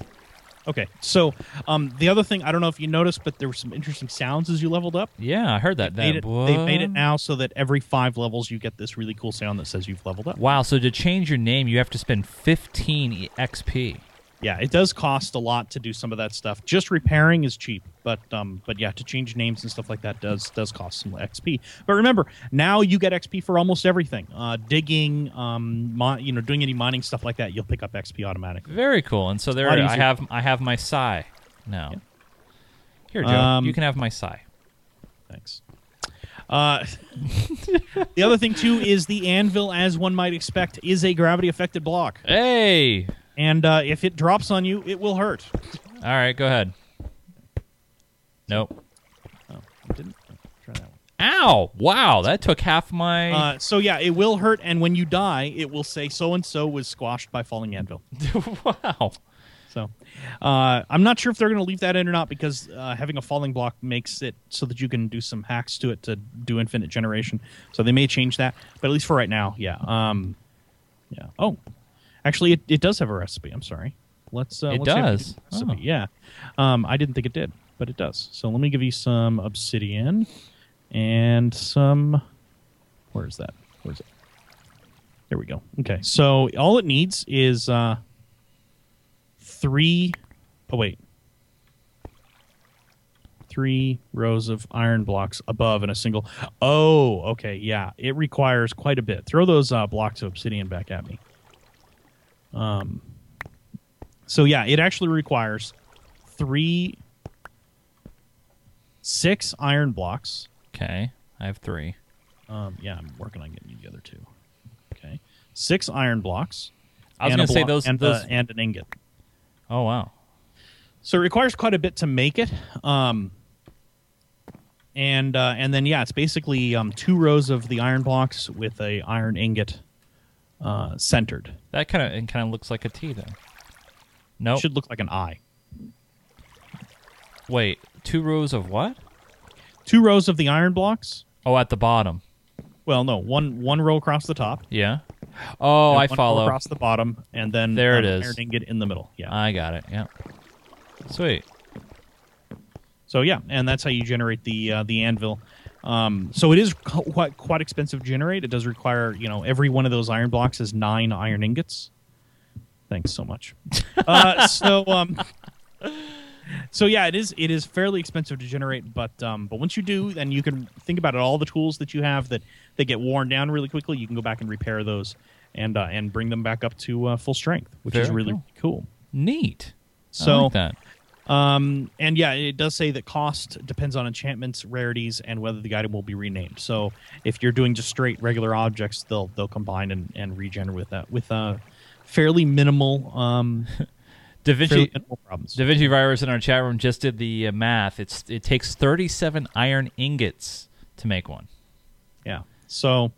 okay. So um, the other thing, I don't know if you noticed, but there were some interesting sounds as you leveled up. Yeah, I heard that. Made that it, they've made it now so that every five levels you get this really cool sound that says you've leveled up. Wow, so to change your name, you have to spend 15 E- XP. Yeah, it does cost a lot to do some of that stuff. Just repairing is cheap, but um, but yeah, to change names and stuff like that does does cost some XP. But remember, now you get XP for almost everything. Uh, digging, um, mon- you know, doing any mining stuff like that, you'll pick up XP automatically. Very cool. And so there I have I have my Psy now. Yeah. Here, Joe, Um, you can have my Psy. Thanks. Uh, *laughs* the other thing too is the anvil, as one might expect, is a gravity affected block, Hey! And uh, if it drops on you, it will hurt. All right, go ahead. Nope. Oh, it didn't. Try that one. Ow! Wow, that took half my. Uh, so yeah, it will hurt, and when you die, it will say so and so was squashed by falling anvil. *laughs* wow. So uh, I'm not sure if they're going to leave that in or not because uh, having a falling block makes it so that you can do some hacks to it to do infinite generation. So they may change that, but at least for right now, yeah. Um, yeah. Oh, actually, it, it does have a recipe. I'm sorry. Let's. Uh, It let's see if we does? can do the recipe. Oh. Yeah. Um, I didn't think it did, but it does. So let me give you some obsidian and some. Where is that? Where is it? There we go. Okay. So all it needs is. Uh, three oh wait three rows of iron blocks above in a single oh okay yeah it requires quite a bit throw those uh, blocks of obsidian back at me um so yeah it actually requires three six iron blocks Okay, I have three. um yeah i'm working on getting you the other two okay six iron blocks I was going to say those. and, those uh, and an ingot oh wow. So it requires quite a bit to make it. Um, and uh, and then yeah, it's basically um, two rows of the iron blocks with a iron ingot uh, centered. That kind of it kind of looks like a T then. No, Should look like an eye. wait, two rows of what? Two rows of the iron blocks. Oh, at the bottom. Well, no, one one row across the top. Yeah. Oh, I one row follow. across the bottom, and then There it is. an is. iron ingot in the middle. Yeah. I got it. Yeah. Sweet. So yeah, and that's how you generate the uh, the anvil. Um, so it is qu- quite quite expensive to generate. It does require you know every one of those iron blocks is nine iron ingots. Thanks so much. *laughs* uh, so um, so yeah, it is it is fairly expensive to generate, but um, but once you do, then you can think about it. All the tools that you have that that get worn down really quickly, you can go back and repair those and uh, and bring them back up to uh, full strength, which is really cool. cool. Neat. I So like that. Um, and yeah, it does say that cost depends on enchantments, rarities, and whether the item will be renamed. So if you're doing just straight regular objects, they'll they'll combine and, and regenerate with that with uh, fairly minimal um *laughs* Da fairly Vinci minimal problems. Da Vinci Virus in our chat room just did the uh, math. It's it takes 37 iron ingots to make one. yeah. So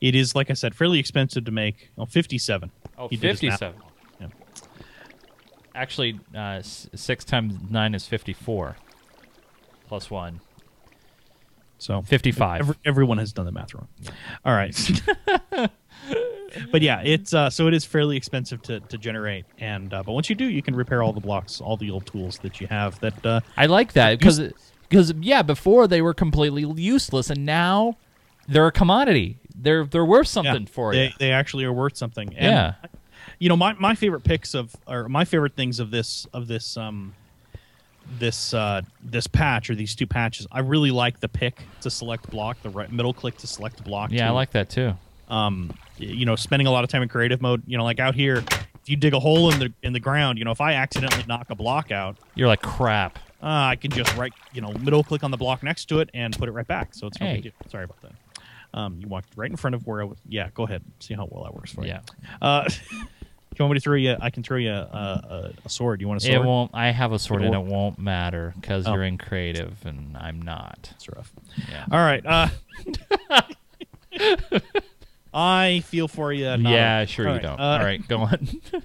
it is like I said, fairly expensive to make. Oh, 57. Oh, He did his 57. Actually, uh, s- 6 times 9 is 54. Plus 1. So 55. Every, everyone has done the math wrong. All right. *laughs* but yeah, it's uh, so it is fairly expensive to, to generate, and uh, but once you do, you can repair all the blocks, all the old tools that you have. That uh, I like that because because yeah, before they were completely useless, and now they're a commodity. They're they're worth something yeah, for they, you. They actually are worth something. And, Yeah. You know, my, my favorite picks of or my favorite things of this of this um this uh this patch or these two patches. I really like the pick to select block, the right middle click to select block. Yeah, I like that too. um you know spending a lot of time in creative mode. You know, like out here, if you dig a hole in the in the ground, you know, if I accidentally knock a block out, You're like crap. uh, I can just right you know middle click on the block next to it and put it right back. So it's no Hey. big deal. Sorry about that. Um, you walked right in front of where I was. Yeah, go ahead. See how well that works for Yeah. you. Uh, *laughs* you want me to throw you? I can throw you a, a, a sword. You want a sword? It won't. I have a sword, and It'll- it won't matter because Oh. you're in creative, and I'm not. It's rough. Yeah. All right. Uh, *laughs* I feel for you. yeah, sure you right, don't. uh, All right, go on. *laughs*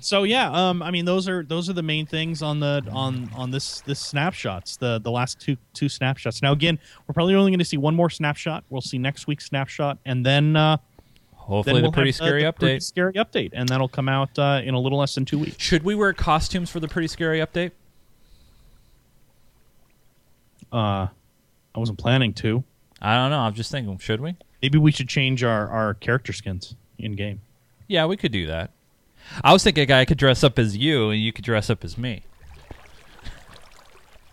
So yeah, um, I mean those are those are the main things on the on on this this snapshots. The the last two two snapshots. Now again, we're probably only going to see one more snapshot. We'll see next week's snapshot, and then uh, Hopefully, then the we'll pretty scary the Pretty update. scary update, and that'll come out uh, in a little less than two weeks. Should we wear costumes for the pretty scary update? Uh, I wasn't planning to. I don't know. I'm just thinking. Should we? Maybe we should change our our character skins in game. Yeah, we could do that. I was thinking a guy could dress up as you, and you could dress up as me.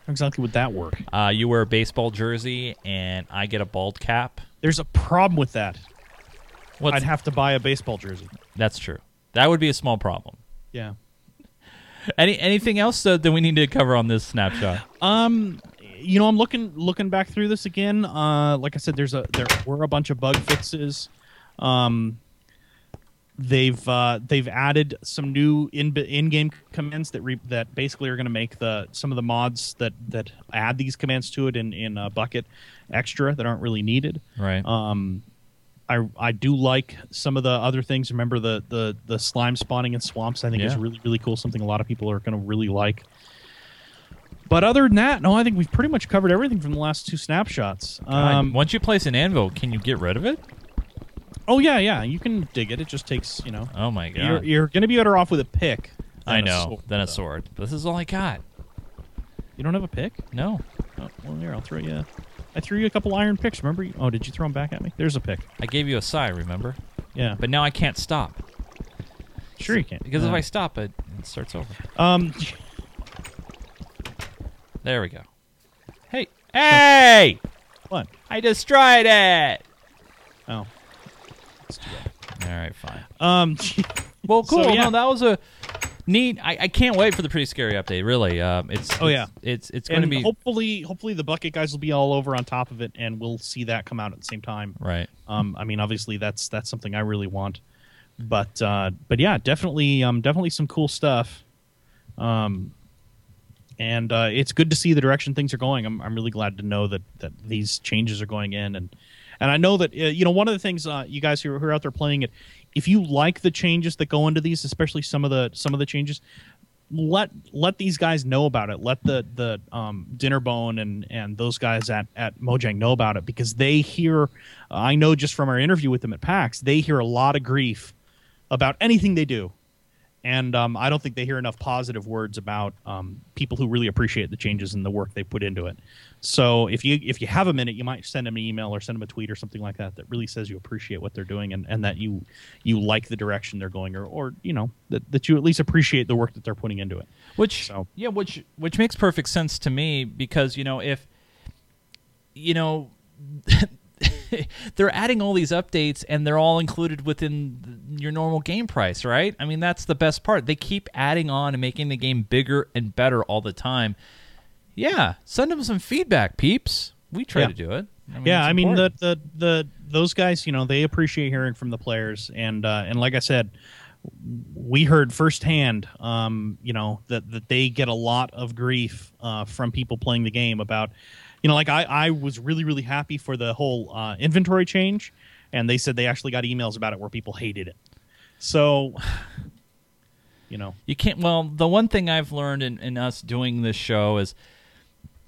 How exactly would that work? Uh, you wear a baseball jersey, and I get a bald cap. There's a problem with that. What's, I'd have to buy a baseball jersey. that's true. That would be a small problem. Yeah. Any anything else uh, that we need to cover on this snapshot? Um, you know, I'm looking looking back through this again. Uh, like I said, there's a there were a bunch of bug fixes. Um, they've uh, they've added some new in in game commands that re- that basically are going to make the some of the mods that that add these commands to it in in a Bukkit extra that aren't really needed. Right. Um, I I do like some of the other things. Remember the the the slime spawning in swamps. I think is really really cool. Something a lot of people are going to really like. But other than that, no, I think we've pretty much covered everything from the last two snapshots. Um, once you place an anvil, can you get rid of it? oh yeah, yeah, you can dig it. It just takes you know. Oh my god! You're you're going to be better off with a pick. I a know. sword, Than a sword. This is all I got. You don't have a pick? No, Oh, well, here I'll throw you. I threw you a couple iron picks. Remember? Oh, did you throw them back at me? There's a pick. I gave you a sigh. Remember? Yeah, But now I can't stop sure you can. because if Uh, I stop it, it starts over. um, There we go. Hey, hey! what? I destroyed it. Oh, All right, fine. um, Well, *laughs* So, cool. yeah. No, that was a neat. I, I can't wait for the pretty scary update. Really, um, it's Oh, yeah. it's it's going to be hopefully hopefully the Bukkit guys will be all over on top of it and we'll see that come out at the same time right. um i mean obviously that's that's something i really want but uh but yeah definitely um definitely some cool stuff um and uh, it's good to see the direction things are going. I'm I'm really glad to know that that these changes are going in, and and I know that uh, you know one of the things uh, you guys who are, who are out there playing it, if you like the changes that go into these, especially some of the some of the changes, let let these guys know about it. Let the the um, Dinnerbone and and those guys at at Mojang know about it because they hear. I know just from our interview with them at PAX, they hear a lot of grief about anything they do, and um, I don't think they hear enough positive words about um, people who really appreciate the changes and the work they put into it. So if you if you have a minute, you might send them an email or send them a tweet or something like that that really says you appreciate what they're doing and, and that you you like the direction they're going or or you know that, that you at least appreciate the work that they're putting into it. Which So- yeah, which which makes perfect sense to me because you know if you know *laughs* they're adding all these updates and they're all included within your normal game price, right? I mean that's the best part. They keep adding on and making the game bigger and better all the time. Yeah, send them some feedback, peeps. We try Yeah. to do it. I mean, yeah, I mean the, the the those guys, you know, they appreciate hearing from the players, and uh, and like I said, we heard firsthand, um, you know, that that they get a lot of grief uh, from people playing the game about, you know, like I I was really really happy for the whole uh, inventory change, and they said they actually got emails about it where people hated it, so. *sighs* You know, You can't. Well, the one thing I've learned in, in us doing this show is,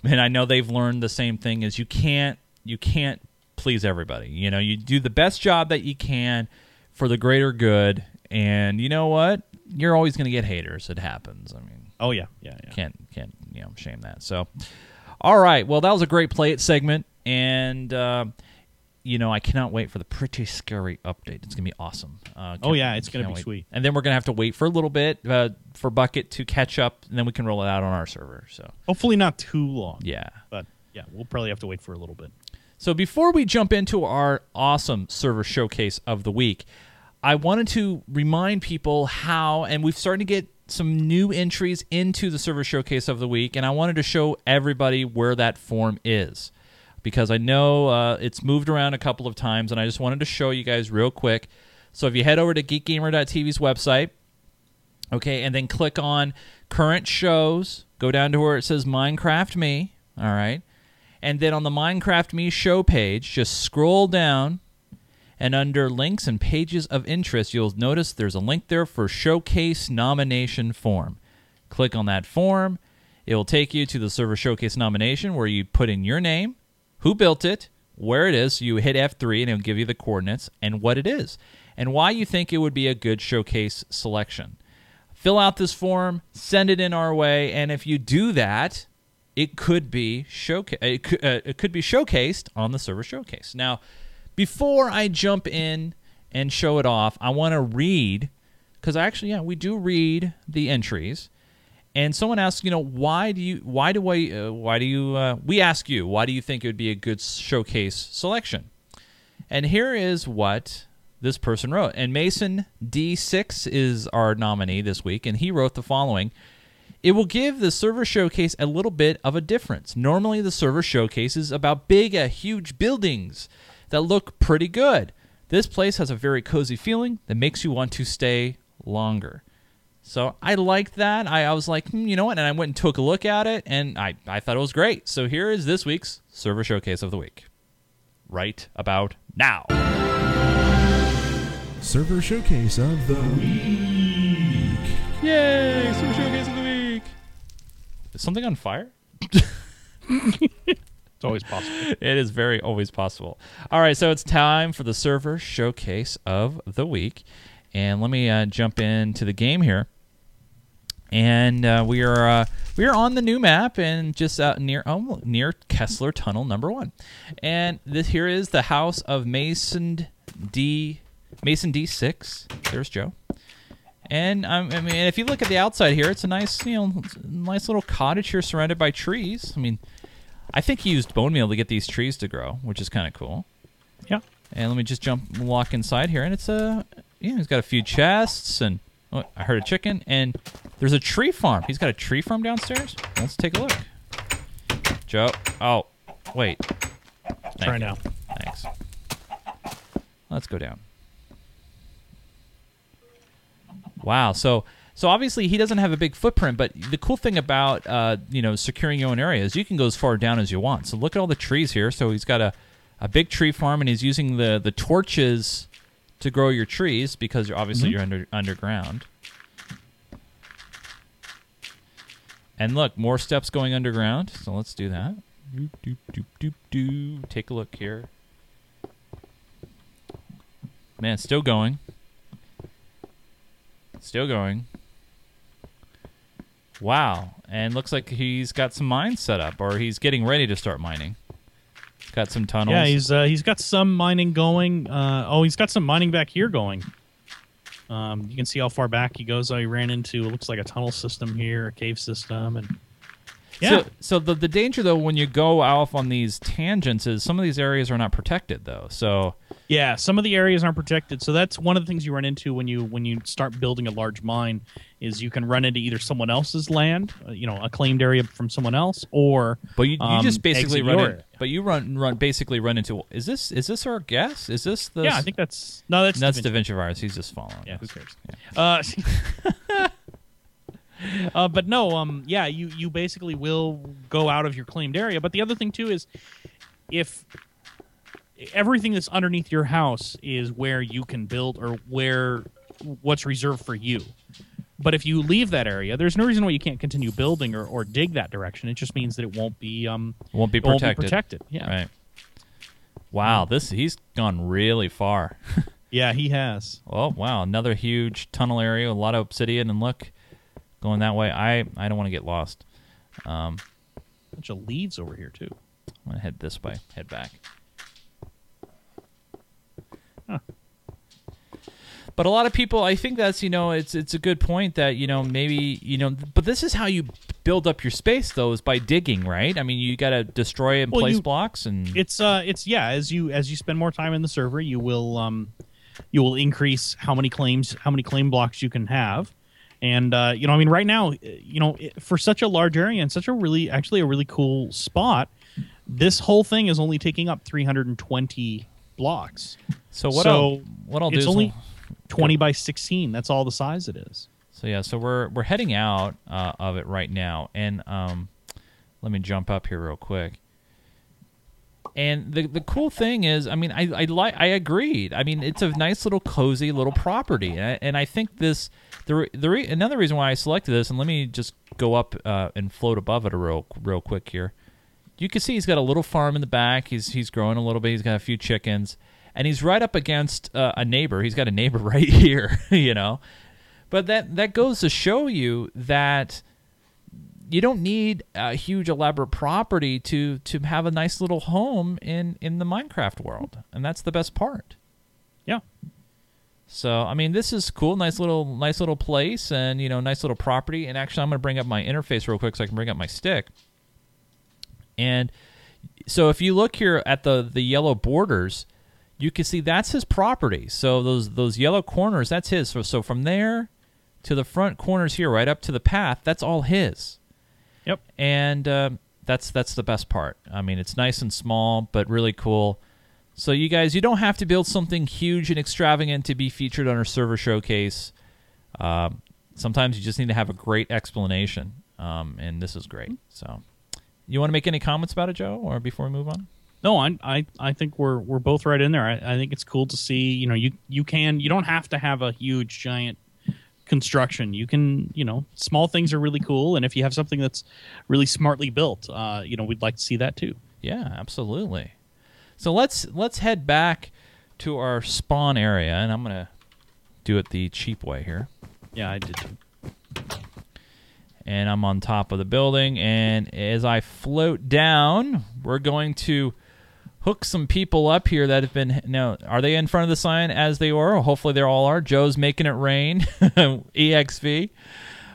and I know they've learned the same thing, is you can't you can't please everybody. You know, you do the best job that you can for the greater good, and you know what? You're always going to get haters. It happens. I mean, oh yeah, yeah, yeah. can't can't you know shame that. So, all right. Well, that was a great play it segment, and uh, you know I cannot wait for the pretty scary update. It's gonna be awesome. Uh, Oh, yeah, it's gonna be wait. sweet. And then we're gonna have to wait for a little bit uh, for Bukkit to catch up, and then we can roll it out on our server. So Hopefully not too long. yeah. but yeah, we'll probably have to wait for a little bit. So before we jump into our awesome server showcase of the week, I wanted to remind people how, and we've started to get some new entries into the server showcase of the week, and I wanted to show everybody where that form is because I know uh, it's moved around a couple of times, and I just wanted to show you guys real quick. So if you head over to geekgamer.tv's website, okay, and then click on current shows, go down to where it says Minecraft Me, all right, and then on the Minecraft Me show page, just scroll down. And under links and pages of interest, you'll notice there's a link there for Showcase Nomination Form. Click on that form. It will take you to the Server Showcase nomination where you put in your name, who built it, where it is. You hit F3 and it'll give you the coordinates and what it is, and why you think it would be a good showcase selection. Fill out this form, send it in our way, and if you do that, it could be showca- it could, uh, it could be showcased on the server showcase. Now, before I jump in and show it off, I want to read because actually, yeah, we do read the entries. And someone asks, you know, why do you, why do I, uh, why do you, uh, we ask you, why do you think it would be a good showcase selection? And here is what this person wrote. And Mason D6 is our nominee this week, and he wrote the following. It will give the server showcase a little bit of a difference. Normally, the server showcase is about big, uh, huge buildings that look pretty good. This place has a very cozy feeling that makes you want to stay longer. So I liked that. I, I was like, hmm, you know what? And I went and took a look at it, and I, I thought it was great. So here is this week's server showcase of the week. Right about now. Server Showcase of the Week. Yay! Server showcase of the week. Is something on fire? *laughs* It's always possible. It is very always possible. All right, so it's time for the server showcase of the week, and let me uh, jump into the game here. And uh, we are uh, we are on the new map and just out near oh, near Kessler Tunnel number one, and this here is the house of Mason D Mason D six. There's Joe. And um, I mean, if you look at the outside here, it's a nice, you know, nice little cottage here surrounded by trees. I mean, I think he used bone meal to get these trees to grow, which is kind of cool. Yeah. And let me just jump walk inside here, and it's a yeah, he's got a few chests, and oh, I heard a chicken, and there's a tree farm. He's got a tree farm downstairs. Let's take a look. Joe, oh, wait. Thank Try you. now. Thanks. Let's go down. Wow. So So obviously he doesn't have a big footprint, but the cool thing about uh, you know securing your own area is you can go as far down as you want. So look at all the trees here. So he's got a, a big tree farm, and he's using the the torches to grow your trees because you're obviously mm-hmm. you're under underground. And look, more steps going underground. So let's do that. Doop, doop, doop, doop, doop. Take a look here. Man, still going. Still going. Wow. And looks like he's got some mines set up, or he's getting ready to start mining. Got some tunnels. Yeah, he's uh, he's got some mining going. Uh, oh, he's got some mining back here going. Um, you can see how far back he goes. Oh, he ran into it looks like a tunnel system here, a cave system, and yeah, So, so the the danger though when you go off on these tangents is some of these areas are not protected though. So yeah. Some of the areas aren't protected, so that's one of the things you run into when you when you start building a large mine. Is you can run into either someone else's land, uh, you know, a claimed area from someone else, or But you, you um, just basically run your in, area. But you run run basically run into is this is this our guess? Is this the Yeah, I think that's no, that's that's Da Vinci. Virus. He's just following. Yeah, who us. cares? Uh, *laughs* uh, but no, um, yeah, you you basically will go out of your claimed area. But the other thing too is, if everything that's underneath your house is where you can build or where what's reserved for you. But if you leave that area, there's no reason why you can't continue building or, or dig that direction. It just means that it won't be um Won't be it won't protected. be protected. Yeah, Right. Wow, this he's gone really far. *laughs* yeah, he has. Oh wow, another huge tunnel area, a lot of obsidian, and look, going that way. I I don't want to get lost. Um, bunch of leaves over here too. I'm gonna head this way, head back. Huh. But a lot of people, I think that's you know, it's it's a good point that you know maybe you know, but this is how you build up your space though is by digging, right? I mean, you got to destroy and Well, place you- blocks and it's uh it's yeah as you as you spend more time in the server you will um you will increase how many claims how many claim blocks you can have and uh you know i mean right now you know for such a large area and such a really actually a really cool spot this whole thing is only taking up 320 blocks so what so I'll, what I'll do it's is only I'll- 20 by 16 that's all the size it is So yeah, so we're we're heading out uh, of it right now, and um, let me jump up here real quick. And the the cool thing is, I mean, I I like I agreed. I mean, it's a nice little cozy little property, and I, and I think this the the re- another reason why I selected this, and let me just go up uh, and float above it a real real quick here. You can see he's got a little farm in the back. He's he's growing a little bit. He's got a few chickens, and he's right up against uh, a neighbor. He's got a neighbor *laughs* right here, you know. But that that goes to show you that you don't need a huge elaborate property to to have a nice little home in in the Minecraft world, and that's the best part. yeah So I mean, this is cool, nice little nice little place, and you know, nice little property. And actually, I'm going to bring up my interface real quick so I can bring up my stick. And so if you look here at the the yellow borders, you can see that's his property. So those those yellow corners, that's his. So so from there to the front corners here, right up to the path, that's all his. yep And um that's that's the best part. I mean, it's nice and small, but really cool. So you guys, you don't have to build something huge and extravagant to be featured on our server showcase. Um, sometimes you just need to have a great explanation, um, and this is great. So, you want to make any comments about it, Joe, or before we move on? No, I, I I think we're we're both right in there. I, I think it's cool to see. You know, you you can you don't have to have a huge giant construction. You can you know small things are really cool, and if you have something that's really smartly built, uh, you know, we'd like to see that too. Yeah, absolutely. So let's let's head back to our spawn area, and I'm gonna do it the cheap way here. Yeah, I did. Too. and I'm on top of the building. And as I float down, we're going to hook some people up here that have been. Now, are they in front of the sign as they were? Hopefully, they all are. Joe's making it rain. *laughs* EXV.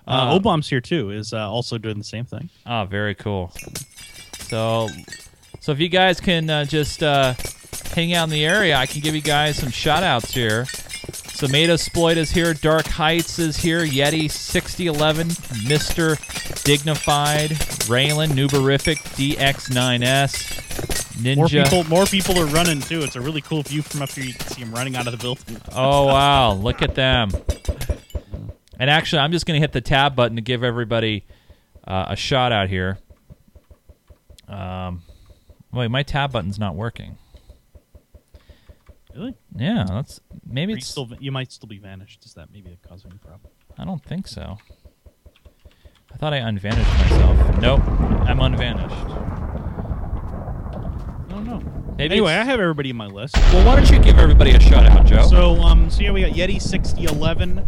Uh, Obam's here too. Is uh, also doing the same thing. Ah, very cool. So, so if you guys can uh, just uh, hang out in the area, I can give you guys some shout outs here. Tomato Sploit is here. Dark Heights is here. Yeti 6011, Mr. Dignified, Raylan, Nuberific, DX9S, More Ninja. people, more people are running too. It's a really cool view from up here. You can see them running out of the building. Oh *laughs* wow, look at them. And actually, I'm just going to hit the tab button to give everybody uh, a shot out here. Um, wait, my tab button's not working. Really? Yeah, that's maybe Are you it's. still you might still be vanished. Is that maybe a causing a problem? I don't think so. I thought I unvanished myself. Nope, I'm unvanished. I don't know. Maybe anyway, it's- I have everybody in my list. Well, why don't you give everybody a shout out, Joe? So, um, so yeah, we got Yeti 6011,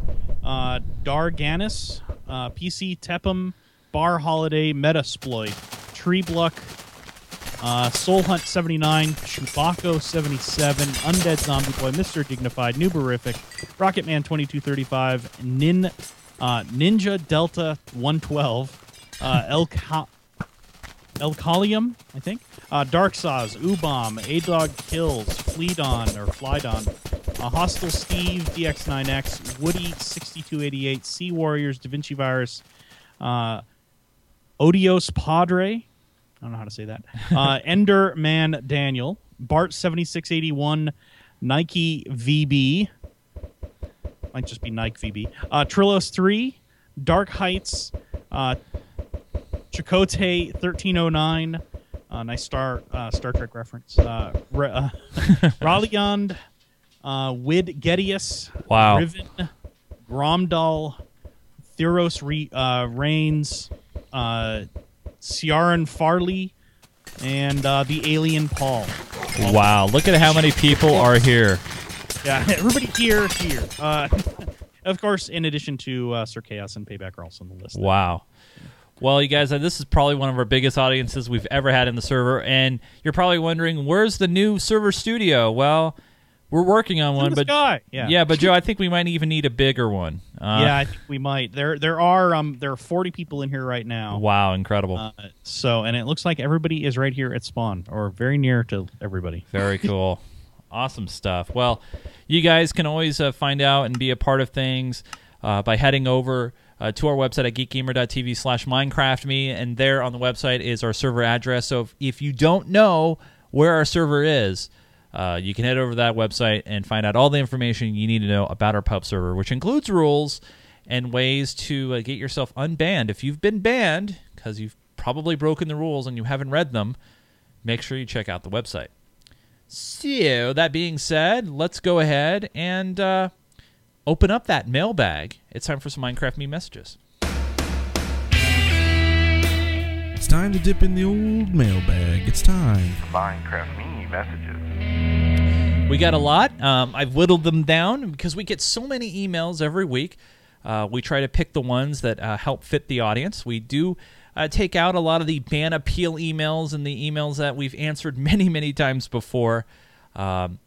uh, Darganis, uh, PC Tepum, Bar Holiday, Metasploit, Tree Bluck, uh, Soul Hunt 79, Chewbacca 77, Undead Zombie Boy, Mr. Dignified, Nuberific, Rocketman 2235, Nin, uh, Ninja Delta 112, uh, El Ca- Elcalium, I think. Uh, Dark Saws, Ubom, A Dog Kills, Fleedon or Flydon, uh, Hostile Steve, DX9X, Woody 6288, Sea Warriors, Da Vinci Virus, uh, Odios Padre, I don't know how to say that, *laughs* uh, Ender Man Daniel, Bart 7681, Nike VB, might just be Nike VB, uh, Trillos 3, Dark Heights, uh, Chakotay 1309. Uh, nice Star uh, Star Trek reference. Uh, Ra- uh, *laughs* uh, Wid Gedius, Wow. Riven, Gromdal, Theros Re- uh, Reigns, uh, Ciaran Farley, and uh, the Alien Paul. wow, look at how many people are here. Yeah, *laughs* everybody here, here. Uh, *laughs* of course, in addition to uh, Sir Chaos and Payback are also on the list. Wow. Well, you guys, uh, this is probably one of our biggest audiences we've ever had in the server, and you're probably wondering, where's the new server studio? Well, we're working on one, but sky. Yeah. yeah, but Joe, I think we might even need a bigger one. Uh, yeah, I think we might. There, there are um, there are forty people in here right now. Wow, incredible. Uh, so, and it looks like everybody is right here at spawn, or very near to everybody. Very *laughs* cool. awesome stuff. Well, you guys can always uh, find out and be a part of things uh, by heading over uh, to our website at geekgamer.tv slash minecraftme. And there on the website is our server address. So if, if you don't know where our server is, uh, you can head over to that website and find out all the information you need to know about our pub server, which includes rules and ways to uh, get yourself unbanned. If you've been banned because you've probably broken the rules and you haven't read them, make sure you check out the website. So, that being said, let's go ahead and uh, open up that mailbag. It's time for some Minecraft me messages. It's time to dip in the old mailbag. It's time. Minecraft me messages. We got a lot. Um, I've whittled them down because we get so many emails every week. Uh, we try to pick the ones that uh, help fit the audience. We do uh, take out a lot of the ban appeal emails and the emails that we've answered *laughs* many, many times before. Um,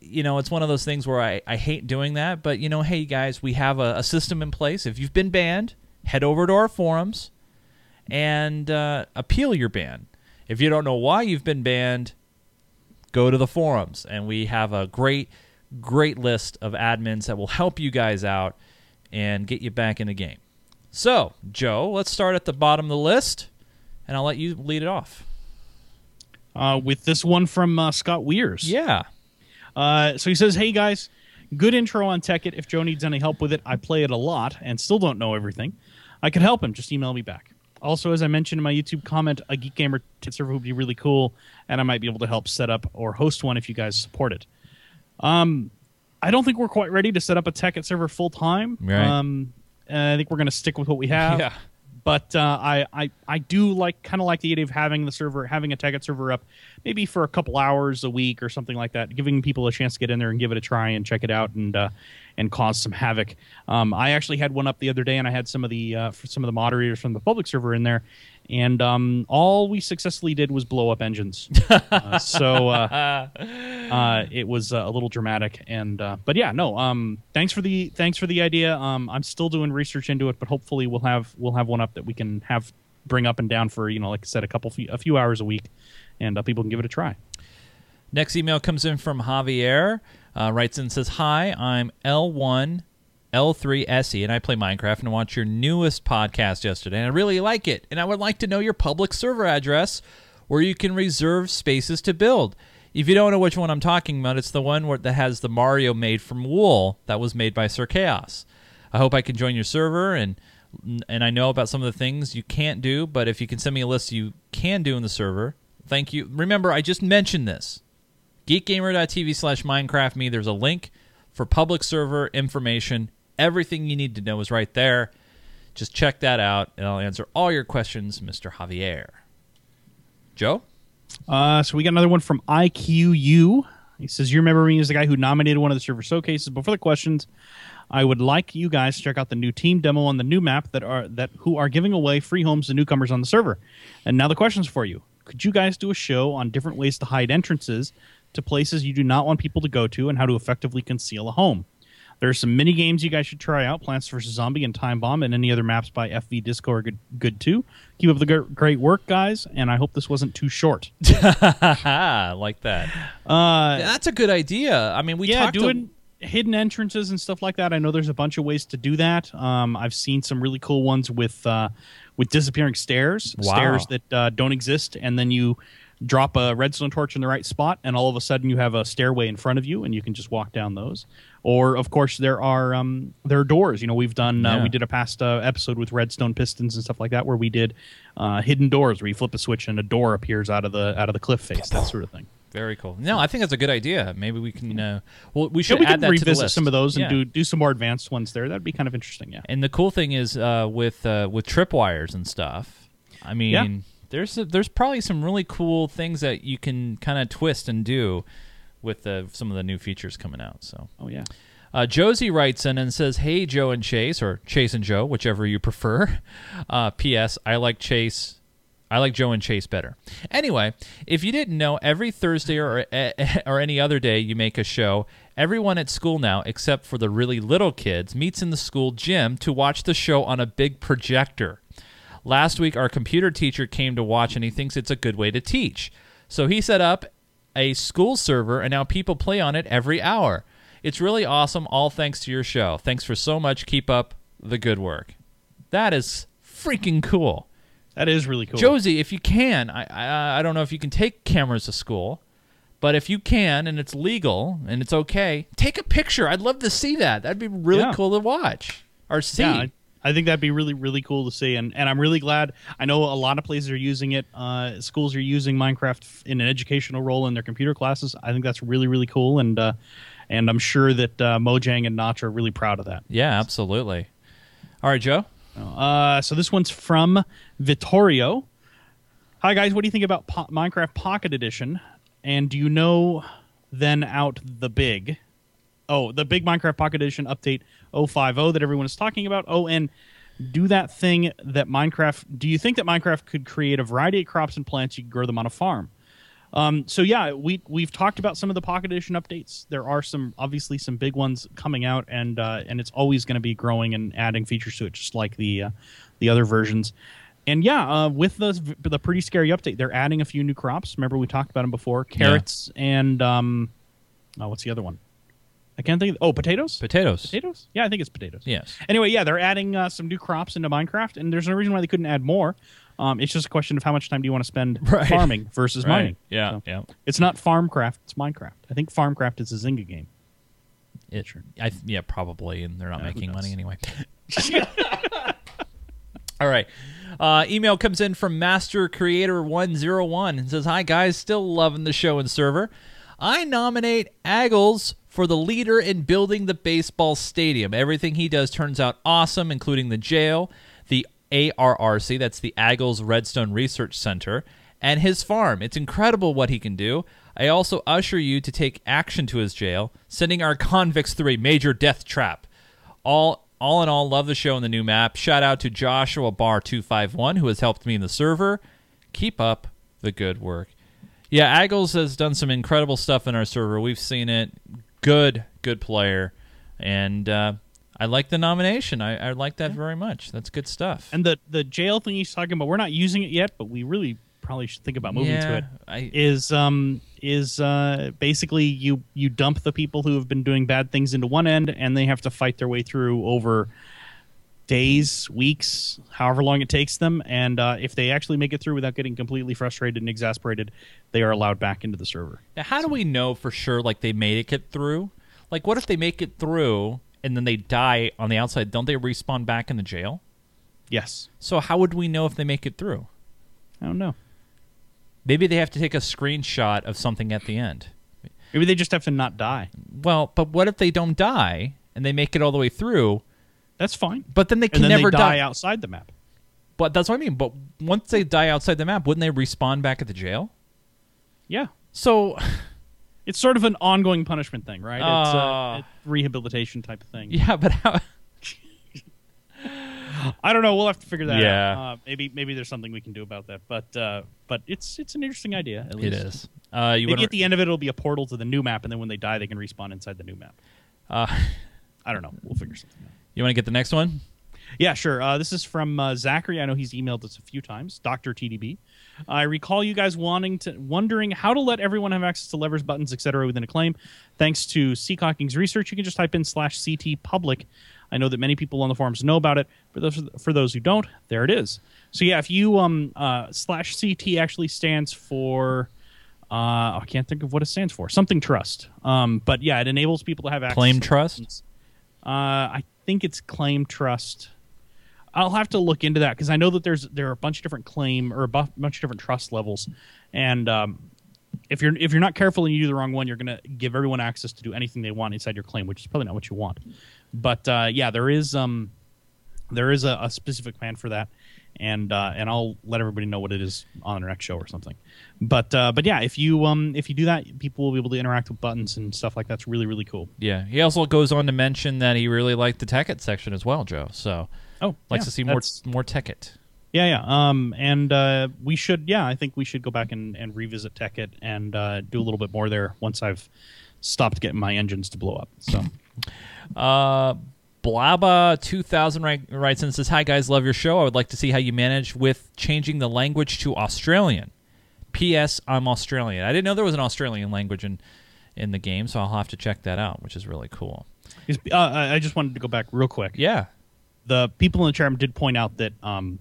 you know, it's one of those things where I, I hate doing that, but you know, hey guys, we have a, a system in place. If you've been banned, head over to our forums and uh, appeal your ban. If you don't know why you've been banned, go to the forums and we have a great great list of admins that will help you guys out and get you back in the game so joe let's start at the bottom of the list and i'll let you lead it off Uh, with this one from uh, Scott Weirs. yeah Uh, so he says, "Hey guys, good intro on Tekkit. If Joe needs any help with it, I play it a lot and still don't know everything. I could help him. Just email me back. Also, as I mentioned in my YouTube comment, a Geek Gamer Tekkit server would be really cool, and I might be able to help set up or host one if you guys support it. Um, I don't think we're quite ready to set up a Tekkit server full time. Right. Um, I think we're going to stick with what we *laughs* have. Yeah. But uh, I, I I do like kind of like the idea of having the server having a Tekkit server up maybe for a couple hours a week or something like that, giving people a chance to get in there and give it a try and check it out and uh, and cause some havoc. Um, I actually had one up the other day, and I had some of the uh, some of the moderators from the public server in there, and um, all we successfully did was blow up engines. *laughs* uh, so uh, uh, it was uh, a little dramatic, and uh, but yeah, no. Um, thanks for the thanks for the idea. Um, I'm still doing research into it, but hopefully we'll have we'll have one up that we can have bring up and down for you know like I said a couple few, a few hours a week, and uh, people can give it a try. Next email comes in from Javier. Uh, writes in and says, Hi, I'm L1 L3 SE, and I play Minecraft and watched your newest podcast yesterday, and I really like it. And I would like to know your public server address where you can reserve spaces to build. If you don't know which one I'm talking about, it's the one where, that has the Mario made from wool that was made by Sir Chaos. I hope I can join your server and and I know about some of the things you can't do, but if you can send me a list you can do in the server, thank you. Remember, I just mentioned this. geekgamer.tv slash Minecraft me. There's a link for public server information. Everything you need to know is right there. Just check that out, and I'll answer all your questions, Mr. Javier. Joe? Uh, so we got another one from IQU. He says, "You remember me as the guy who nominated one of the server showcases. But for the questions, I would like you guys to check out the new team demo on the new map that are that who are giving away free homes to newcomers on the server. And now the questions for you: Could you guys do a show on different ways to hide entrances to places you do not want people to go to, and how to effectively conceal a home? There are some mini games you guys should try out: Plants vs Zombie and Time Bomb, and any other maps by FV Disco are good, good too. Keep up the gr- great work, guys, and I hope this wasn't too short. *laughs* like that. Uh, That's a good idea. I mean, we yeah, talked doing hidden entrances and stuff like that. I know there's a bunch of ways to do that. Um, I've seen some really cool ones with uh, with disappearing stairs, Wow. stairs that uh, don't exist, and then you drop a redstone torch in the right spot, and all of a sudden you have a stairway in front of you, and you can just walk down those. Or, of course, there are um, there are doors. You know, we've done uh, Yeah. we did a past uh, episode with redstone pistons and stuff like that, where we did uh, hidden doors, where you flip a switch and a door appears out of the out of the cliff face, that sort of thing. Very cool. No, I think that's a good idea. Maybe we can. Uh, well, we should Yeah, we add that to the revisit list. some of those and Yeah. do do some more advanced ones there. That'd be kind of interesting. Yeah. And the cool thing is uh, with uh, with tripwires and stuff. I mean, There's there's probably some really cool things that you can kind of twist and do with the, some of the new features coming out. So. Oh yeah. Uh, Josie writes in and says, "Hey Joe and Chase, or Chase and Joe, whichever you prefer." *laughs* Uh, P.S. I like Chase. I like Joe and Chase better. Anyway, if you didn't know, every Thursday or *laughs* or any other day you make a show, everyone at school now, except for the really little kids, meets in the school gym to watch the show on a big projector. Last week, our computer teacher came to watch, and he thinks it's a good way to teach. So he set up a school server, and now people play on it every hour. It's really awesome, all thanks to your show. Thanks for so much. Keep up the good work. That is freaking cool. That is really cool. Josie, if you can, I, I I don't know if you can take cameras to school, but if you can and it's legal and it's okay, take a picture. I'd love to see that. That'd be really Yeah. cool to watch or see. yeah, I, think that'd be really really cool to see, and and I'm really glad. I know a lot of places are using it. Uh, schools are using Minecraft in an educational role in their computer classes. I think that's really really cool, and uh, and I'm sure that uh, Mojang and Notch are really proud of that. yeah, absolutely. All right, Joe. Uh, so this one's from Vittorio. Hi guys, what do you think about po- Minecraft Pocket Edition? And do you know then out the big? Oh, the big Minecraft Pocket Edition update 050 that everyone is talking about. Oh, and do that thing that Minecraft. Do you think that Minecraft could create a variety of crops and plants you could grow them on a farm? Um, so yeah, we we've talked about some of the Pocket Edition updates. There are some obviously some big ones coming out, and uh, and it's always going to be growing and adding features to it, just like the uh, the other versions. And yeah, uh, with the the pretty scary update, they're adding a few new crops. Remember we talked about them before: carrots and um, oh, what's the other one? I can't think. Of, oh, potatoes. Potatoes. Potatoes? Yeah, I think it's potatoes. Yes. Anyway, yeah, they're adding uh, some new crops into Minecraft, and there's no reason why they couldn't add more. Um, it's just a question of how much time do you want to spend *laughs* Right. farming versus Right. mining. Yeah. So, Yeah. It's not Farmcraft; it's Minecraft. I think Farmcraft is a Zynga game. It, I, yeah, probably, and they're not making money anyway. *laughs* *laughs* All right. Uh, email comes in from Master Creator 101 and says, Hi, guys. Still loving the show and server. I nominate Aggles for the leader in building the baseball stadium. Everything he does turns out awesome, including the jail, the ARRC, that's the Aggles Redstone Research Center, and his farm. It's incredible what he can do. I also usher you to take action to his jail, sending our convicts through a major death trap. All all in all, love the show and the new map. Shout out to Joshua Bar two five one who has helped me in the server. Keep up the good work. Yeah, Aggles has done some incredible stuff in our server. We've seen it. Good, good player, and uh, I like the nomination. I, I like that very much. That's good stuff. And the the jail thing he's talking about, we're not using it yet, but we really probably should think about moving to yeah, it. I, Is um is uh basically you you dump the people who have been doing bad things into one end, and they have to fight their way through over days, weeks, however long it takes them. And uh, if they actually make it through without getting completely frustrated and exasperated, they are allowed back into the server. Now, how do we know for sure like they made it get through? Like, what if they make it through and then they die on the outside, don't they respawn back in the jail? Yes. So how would we know if they make it through? I don't know. Maybe they have to take a screenshot of something at the end. Maybe they just have to not die. Well, but what if they don't die and they make it all the way through? That's fine. But then they can then never they die die. outside the map. But that's what I mean. But once they die outside the map, wouldn't they respawn back at the jail? Yeah. So *sighs* It's sort of an ongoing punishment thing, right? it's Uh. a, a rehabilitation type of thing. *laughs* yeah, but how? *laughs* I don't know. We'll have to figure that Yeah. out. Uh, maybe maybe there's something we can do about that. But uh, but it's it's an interesting idea. At least. is. Uh, you Maybe at the end of it, it'll be a portal to the new map, and then when they die, they can respawn inside the new map. uh, *laughs* I don't know. We'll figure something out. you want to get the next one? Yeah, sure. Uh, this is from uh, Zachary. I know he's emailed us a few times. Doctor TDB. I recall you guys wanting to wondering how to let everyone have access to levers, buttons, etc. within Acclaim. Thanks to Seacocking's research, you can just type in slash CT public. I know that many people on the forums know about it. For those for those who don't, there it is. So yeah, if you um uh, slash CT actually stands for. Uh, I can't think of what it stands for. Something trust. Um, but yeah, it enables people to have access. Claim trust? Uh, I think it's claim trust. I'll have to look into that because I know that there's there are a bunch of different claim or a bu- bunch of different trust levels, and um, if you're if you're not careful and you do the wrong one, you're gonna give everyone access to do anything they want inside your claim, which is probably not what you want. But uh, yeah, there is um there is a, a specific plan for that, and uh, and I'll let everybody know what it is on the next show or something. But uh, but yeah, if you um if you do that, people will be able to interact with buttons and stuff like that's really really cool. Yeah. He also goes on to mention that he really liked the Tekkit section as well, Joe. So Oh, likes yeah, to see more more Tekkit. Yeah, yeah. Um, and uh, we should, yeah, I think we should go back and, and revisit Tekkit and uh, do a little bit more there once I've stopped getting my engines to blow up. So, Uh, Blaba two thousand writes and says, "Hi guys, love your show. I would like to see how you manage with changing the language to Australian. P.S. I'm Australian. I didn't know there was an Australian language in in the game, so I'll have to check that out, which is really cool. uh, I just wanted to go back real quick. Yeah, The people in the chat did point out that um,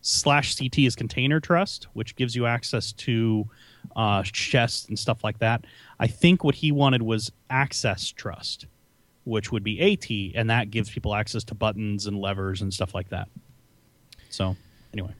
slash CT is container trust, which gives you access to uh, chests and stuff like that. I think what he wanted was access trust, which would be AT, and that gives people access to buttons and levers and stuff like that. So, anyway.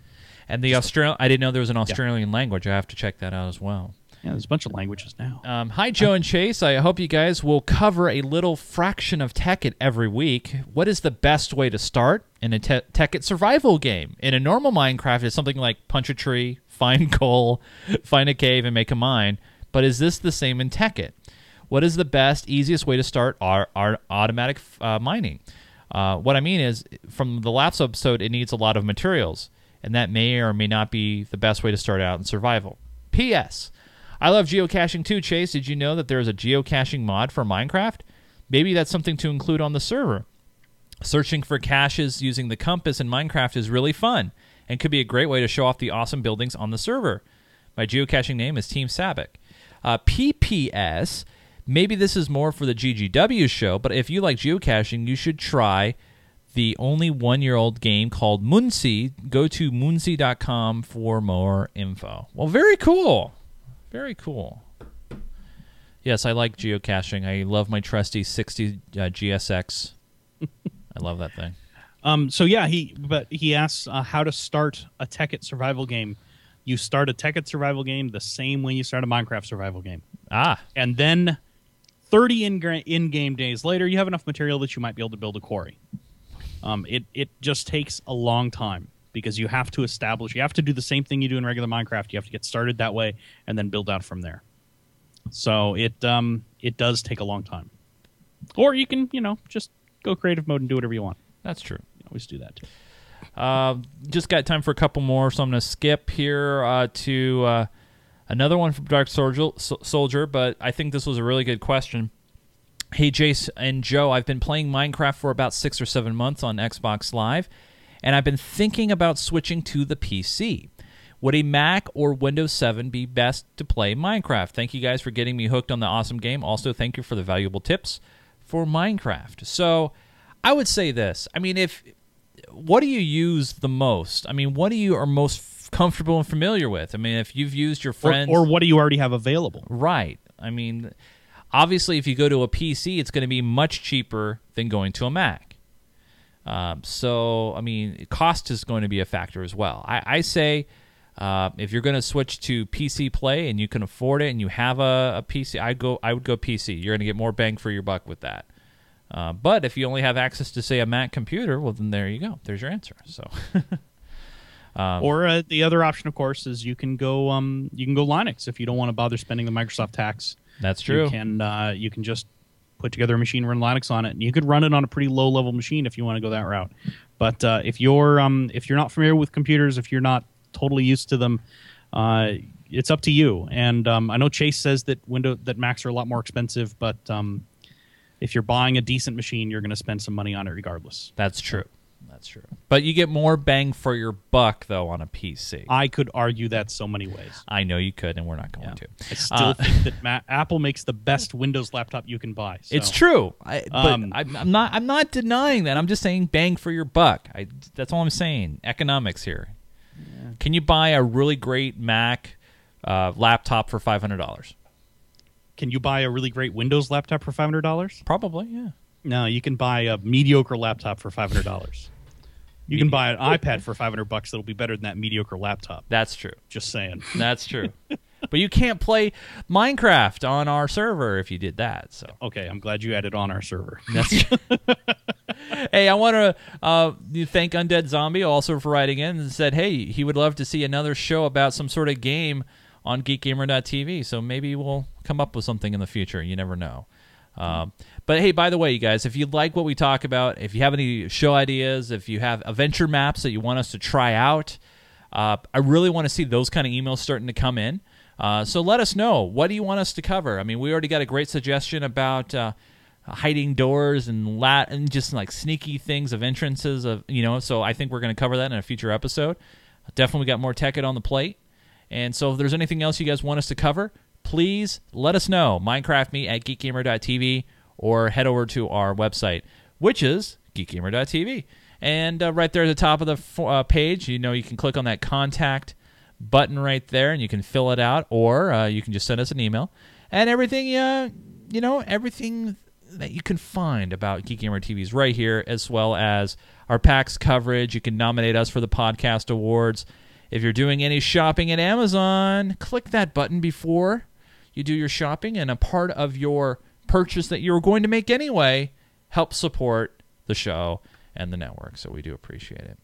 and the Australian. I didn't know there was an Australian language. I have to check that out as well. Yeah, there's a bunch of languages now. Um, hi, Joe and Chase. I hope you guys will cover a little fraction of Tekkit every week. What is the best way to start in a te- Tekkit survival game? In a normal Minecraft, it's something like punch a tree, *laughs* find coal, *laughs* find a cave, and make a mine. But is this the same in Tekkit? What is the best, easiest way to start our, our automatic uh, mining? Uh, what I mean is, from the last episode, it needs a lot of materials, and that may or may not be the best way to start out in survival. P.S. I love geocaching too, Chase. Did you know that there is a geocaching mod for Minecraft? Maybe that's something to include on the server. Searching for caches using the compass in Minecraft is really fun and could be a great way to show off the awesome buildings on the server. My geocaching name is Team Sabic. Uh, PPS, maybe this is more for the GGW show, but if you like geocaching, you should try the only one year old game called Munzee. Go to munzee.com for more info. Well, very cool. Very cool. Yes, I like geocaching. I love my trusty 60 uh, GSX. *laughs* I love that thing. Um, so yeah, he but he asks uh, how to start a Tekkit survival game. You start a Tekkit survival game the same way you start a Minecraft survival game, Ah, and then thirty in in game days later, you have enough material that you might be able to build a quarry. Um, it it just takes a long time because you have to establish. You have to do the same thing you do in regular Minecraft. You have to get started that way and then build out from there. So it um it does take a long time, or you can you know just go creative mode and do whatever you want. that's true. You always do that too. Uh, just got time for a couple more, so I'm going to skip here uh, to uh, another one from Dark Soldier, Soldier, but I think this was a really good question. Hey, Jace and Joe, I've been playing Minecraft for about six or seven months on Xbox Live, and I've been thinking about switching to the PC. Would a Mac or Windows 7 be best to play Minecraft? Thank you guys for getting me hooked on the awesome game. Also, thank you for the valuable tips for Minecraft. So, I would say this. I mean, if what do you use the most? I mean, what do you are most comfortable and familiar with? I mean, if you've used your Or, friends or what do you already have available? Right. I mean, Obviously, if you go to a PC, it's going to be much cheaper than going to a Mac. Um, so, I mean, cost is going to be a factor as well. I, I say uh, if you're going to switch to PC Play and you can afford it and you have a, a PC, I go I would go PC. You're going to get more bang for your buck with that. Uh, but if you only have access to say a Mac computer, well then there you go. There's your answer. So. *laughs* Um, or uh, the other option, of course, is you can go um, you can go Linux if you don't want to bother spending the Microsoft tax. That's true. You can uh, you can just put together a machine, run Linux on it, and you could run it on a pretty low level machine if you want to go that route. But uh, if you're um, if you're not familiar with computers, if you're not totally used to them, uh, it's up to you. And um, I know Chase says that window that Macs are a lot more expensive, but um, if you're buying a decent machine, you're going to spend some money on it regardless. That's true. That's true. But you get more bang for your buck though on a PC. I could argue that so many ways. I know you could, and we're not going Yeah. to. I still Uh, think that Ma- Apple makes the best Windows laptop you can buy. so- It's true. I, but Um, I'm, I'm not. I'm not denying that. I'm just saying bang for your buck. I, that's all I'm saying. Economics here. Can you buy a really great Mac uh, laptop for five hundred dollars? Can you buy a really great Windows laptop for five hundred dollars? Probably. Yeah. No, you can buy a mediocre laptop for five hundred dollars. You can buy an iPad for five hundred bucks that'll be better than that mediocre laptop. That's true. Just saying. That's true. but you can't play Minecraft on our server if you did that. So. Okay, I'm glad you added on our server. That's *laughs* hey, I want to uh, thank Undead Zombie also for writing in and said, hey, he would love to see another show about some sort of game on GeekGamer.tv. So maybe we'll come up with something in the future. You never know. Um, but hey, by the way, you guys, if you like what we talk about, if you have any show ideas, if you have adventure maps that you want us to try out, uh, I really want to see those kind of emails starting to come in. Uh, so let us know. What do you want us to cover? I mean, we already got a great suggestion about uh, hiding doors and lat and just like sneaky things of entrances of you know. So I think we're going to cover that in a future episode. Definitely got more Tekkit on the plate. And so if there's anything else you guys want us to cover, please let us know. Minecraft me at geekgamer.tv or head over to our website, which is geekgamer.tv. And uh, right there at the top of the f- uh, page, you know, you can click on that contact button right there and you can fill it out or uh, you can just send us an email. And everything, uh, you know, everything that you can find about Geek Gamer TV is right here, as well as our PAX coverage. You can nominate us for the podcast awards. If you're doing any shopping at Amazon, click that button before you do your shopping, and a part of your purchase that you were going to make anyway helps support the show and the network. So we do appreciate it.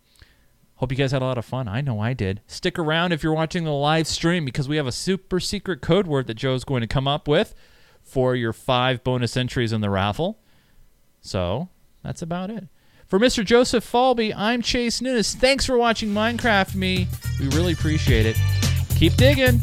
Hope you guys had a lot of fun. I know I did. Stick around if you're watching the live stream because we have a super secret code word that Joe's going to come up with for your five bonus entries in the raffle. So that's about it. For Mr. Joseph Falby, I'm Chase Nunes. Thanks for watching Minecraft Me. We really appreciate it. Keep digging.